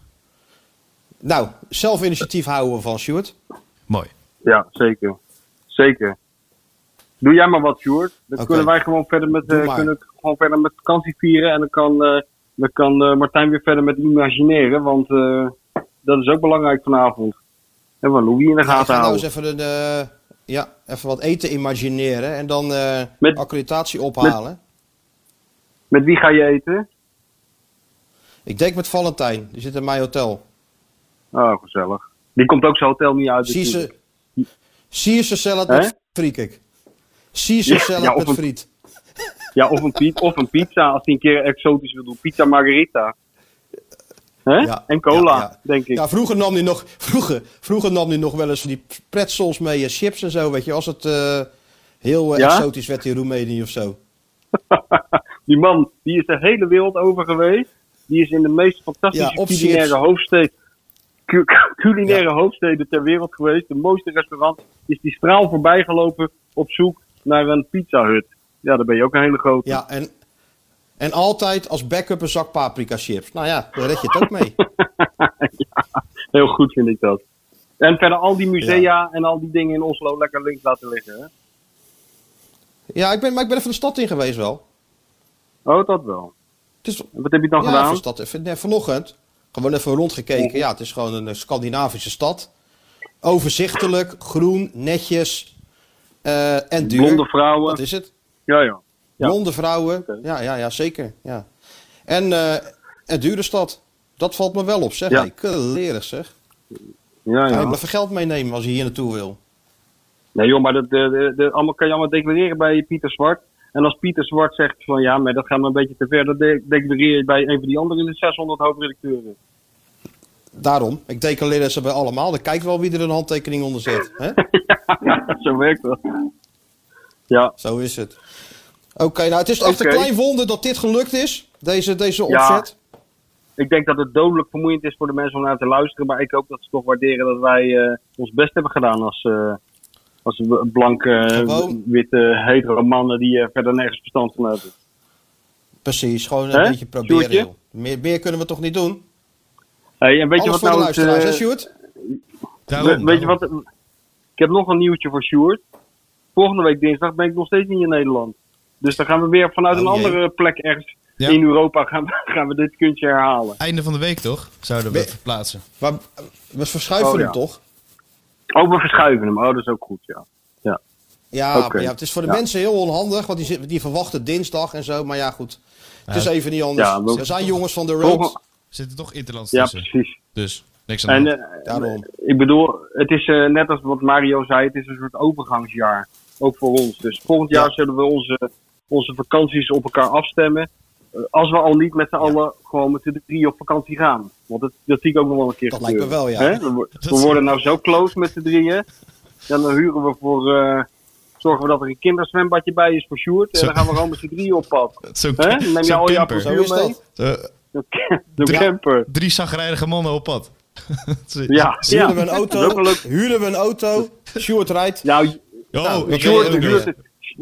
[SPEAKER 3] Nou, zelf initiatief houden we van, Stuart.
[SPEAKER 2] Mooi.
[SPEAKER 4] Ja, zeker. Zeker. Doe jij maar wat, Sjoerd. Dan kunnen wij gewoon verder met, eh,
[SPEAKER 3] maar.
[SPEAKER 4] kunnen gewoon verder met vakantie vieren. En dan kan, eh, dan kan eh, Martijn weer verder met imagineren. Want eh, dat is ook belangrijk vanavond. En van Louis in de
[SPEAKER 3] ik
[SPEAKER 4] gaten
[SPEAKER 3] ga nou
[SPEAKER 4] houden.
[SPEAKER 3] eens even, eh, ja, even wat eten imagineren. En dan eh
[SPEAKER 4] Met-
[SPEAKER 3] accreditatie ophalen.
[SPEAKER 4] Met wie ga je eten?
[SPEAKER 3] Ik denk met Valentijn. Die zit in mijn hotel.
[SPEAKER 4] Oh, gezellig. Die komt ook zijn hotel niet uit. dus natuurlijk.
[SPEAKER 3] Caesar salad
[SPEAKER 4] Hè?
[SPEAKER 3] met friet, salad
[SPEAKER 4] ja, of
[SPEAKER 3] met friet.
[SPEAKER 4] Ja, of een, pi- of een pizza als hij een keer exotisch wil doen. Pizza margarita.
[SPEAKER 3] Ja,
[SPEAKER 4] en cola,
[SPEAKER 3] ja, ja.
[SPEAKER 4] denk ik.
[SPEAKER 3] Ja, vroeger nam hij nog, vroeger, vroeger nam hij nog wel eens die pretzels mee, eh, chips en zo, weet je. Als het eh, heel eh, exotisch werd in Roemenië of zo.
[SPEAKER 4] Die man, die is de hele wereld over geweest. Die is in de meest fantastische culinaire hoofdsteden, cu- culinaire hoofdsteden ter wereld geweest. De mooiste restaurant. Is die straal voorbij gelopen op zoek naar een pizza hut. Ja, dan ben je ook een hele grote.
[SPEAKER 3] Ja, en, en altijd als backup een zak paprika chips. Nou ja, daar red je het ook mee.
[SPEAKER 4] Heel goed vind ik dat. En verder al die musea en al die dingen in Oslo lekker links laten liggen. Hè?
[SPEAKER 3] Ja, ik ben, maar ik ben even de stad in geweest wel.
[SPEAKER 4] Oh, dat wel.
[SPEAKER 3] Het is,
[SPEAKER 4] Wat heb je dan
[SPEAKER 3] ja,
[SPEAKER 4] gedaan?
[SPEAKER 3] even stad, even, nee, vanochtend. Gewoon even rondgekeken. Ja, het is gewoon een eh, Scandinavische stad. Overzichtelijk, groen, netjes eh, en duur.
[SPEAKER 4] Blonde vrouwen.
[SPEAKER 3] Dat is het.
[SPEAKER 4] Ja, ja. Ja.
[SPEAKER 3] Blonde vrouwen. Ja, ja, ja, zeker. Ja. En een dure stad. Dat valt me wel op, zeg.
[SPEAKER 4] Ja.
[SPEAKER 3] Hey, kleren, zeg.
[SPEAKER 4] Ja,
[SPEAKER 3] Kan je
[SPEAKER 4] ja.
[SPEAKER 3] wel even geld meenemen als je hier naartoe wil.
[SPEAKER 4] Nee joh, maar dat de, de, de- allemaal, kan je allemaal declareren bij Pieter Zwart. En als Pieter Zwart zegt van ja, maar dat gaat me een beetje te ver, dan de- declareer je bij een van die andere 600 hoofdredacteuren.
[SPEAKER 3] Daarom, ik declareer ze bij allemaal. Dan kijk wel wie er een handtekening onder zet. Hè?
[SPEAKER 4] Zo werkt dat. Ja,
[SPEAKER 3] Zo is het. Oké, nou het is echt een klein wonder dat dit gelukt is. Deze, deze
[SPEAKER 4] Ja.
[SPEAKER 3] opzet.
[SPEAKER 4] ik denk dat het dodelijk vermoeiend is voor de mensen om naar te luisteren. Maar ik hoop dat ze toch waarderen dat wij eh, ons best hebben gedaan als, eh, als blanke, witte, hetero mannen die eh, verder nergens verstand van hebben.
[SPEAKER 3] Precies, gewoon een beetje proberen. Meer, meer kunnen we toch niet doen?
[SPEAKER 4] Hey, en weet je
[SPEAKER 3] Alles
[SPEAKER 4] wat
[SPEAKER 3] voor
[SPEAKER 4] nou
[SPEAKER 3] de
[SPEAKER 4] het,
[SPEAKER 3] luisteraars, hè
[SPEAKER 4] eh,
[SPEAKER 3] Sjoerd?
[SPEAKER 2] Daarom,
[SPEAKER 4] We- weet je wat? Ik heb nog een nieuwtje voor Sjoerd. Volgende week dinsdag ben ik nog steeds niet in Nederland. Dus dan gaan we weer vanuit
[SPEAKER 3] Oh,
[SPEAKER 4] een
[SPEAKER 3] jee.
[SPEAKER 4] andere plek ergens
[SPEAKER 2] Ja.
[SPEAKER 4] in Europa gaan we, gaan we dit kunstje herhalen.
[SPEAKER 2] Einde van de week toch? Zouden we het verplaatsen.
[SPEAKER 3] Maar we verschuiven
[SPEAKER 4] Oh, ja.
[SPEAKER 3] hem toch?
[SPEAKER 4] Oh, we verschuiven hem. Oh, dat is ook goed, ja.
[SPEAKER 3] Ja,
[SPEAKER 4] Oké.
[SPEAKER 3] maar ja, het is voor de
[SPEAKER 4] Ja.
[SPEAKER 3] mensen heel onhandig, want die, die verwachten dinsdag en zo. Maar ja, goed. Het is
[SPEAKER 2] Ja.
[SPEAKER 3] even niet anders.
[SPEAKER 4] Ja, we-
[SPEAKER 3] er zijn jongens van de road.
[SPEAKER 2] Er zitten toch interlands
[SPEAKER 4] Ja,
[SPEAKER 2] tussen.
[SPEAKER 4] precies.
[SPEAKER 2] Dus niks aan de
[SPEAKER 4] En
[SPEAKER 2] hand.
[SPEAKER 4] eh,
[SPEAKER 3] Daarom.
[SPEAKER 4] ik bedoel, het is eh, net als wat Mario zei, het is een soort overgangsjaar. Ook voor ons. Dus volgend jaar
[SPEAKER 3] Ja.
[SPEAKER 4] zullen we onze, onze vakanties op elkaar afstemmen. Eh, als we al niet met z'n allen gewoon met de drie op vakantie gaan. Want dat, dat zie ik ook nog wel een keer
[SPEAKER 3] Dat lijkt me wel, ja.
[SPEAKER 4] We, worden nou zo close met de drieën. Dan huren we voor... eh, zorgen we dat er een kinderzwembadje bij is voor Sjoerd. En dan gaan we gewoon met z'n drieën op pad.
[SPEAKER 2] Zo'n?
[SPEAKER 4] Dan neem je al je apparatuur mee. ca- zo'n
[SPEAKER 2] Drie-
[SPEAKER 4] camper.
[SPEAKER 2] drie zagrijdige mannen op pad.
[SPEAKER 4] Ja, ja.
[SPEAKER 3] Huurden we een auto? Huurden we een auto? Sjoerd rijdt.
[SPEAKER 4] Nou,
[SPEAKER 2] Oh,
[SPEAKER 3] Nou,
[SPEAKER 2] ik
[SPEAKER 4] Sjoerd huurt,
[SPEAKER 3] weer.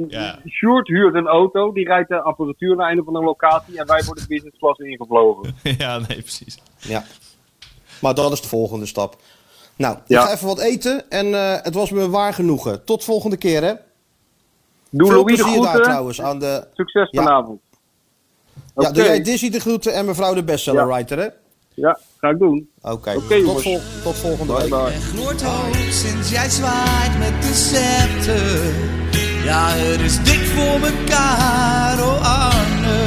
[SPEAKER 2] Ja.
[SPEAKER 4] Sjoerd huurt een auto, die rijdt de apparatuur naar een of andere locatie en wij worden business class ingevlogen.
[SPEAKER 2] ja, nee, precies.
[SPEAKER 3] Ja. Maar dat is de volgende stap. Nou,
[SPEAKER 4] Ja.
[SPEAKER 3] ik ga even wat eten en eh, het was me waar genoegen. Tot volgende keer, hè?
[SPEAKER 4] Doe
[SPEAKER 3] Veel
[SPEAKER 4] Louis de
[SPEAKER 3] plezier daar
[SPEAKER 4] groeten.
[SPEAKER 3] trouwens aan de...
[SPEAKER 4] Succes
[SPEAKER 3] Ja.
[SPEAKER 4] vanavond.
[SPEAKER 3] Ja, doe jij Dizzy de groeten en mevrouw de bestsellerwriter, hè?
[SPEAKER 4] Ja, ga ik doen.
[SPEAKER 3] Oké,
[SPEAKER 4] Oké,
[SPEAKER 3] tot,
[SPEAKER 4] jongens.
[SPEAKER 3] vol- tot volgende
[SPEAKER 4] Bye
[SPEAKER 3] week.
[SPEAKER 4] bye.
[SPEAKER 1] Er gloort hoop sinds jij zwaait met de scepter. Ja, het is dik voor mekaar, oh Arne.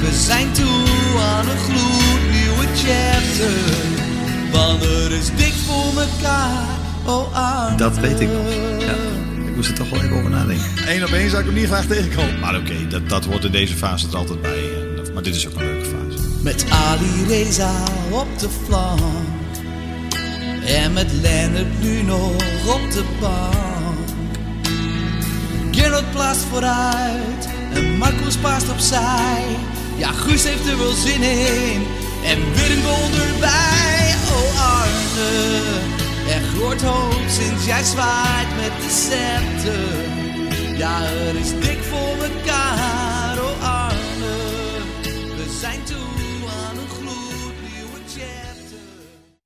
[SPEAKER 1] We zijn toe aan een gloednieuwe chapter. Want het is dik voor mekaar, oh Arne.
[SPEAKER 10] Dat weet ik nog. Ja, ik moest er toch wel even over nadenken. Eén op één zou ik hem niet graag tegenkomen. Maar oké, dat, dat hoort in deze fase er altijd bij. En maar dit is ook een leuke fase.
[SPEAKER 1] Met Ali Reza op de flank. En met Lennart nu nog op de bank. Gerard plaatst vooruit en Marcus paast opzij. Ja, Guus heeft er wel zin in En weer een erbij, oh Arne. Er gloort hoop sinds jij zwaait met de scepter. Ja, het is dik voor elkaar.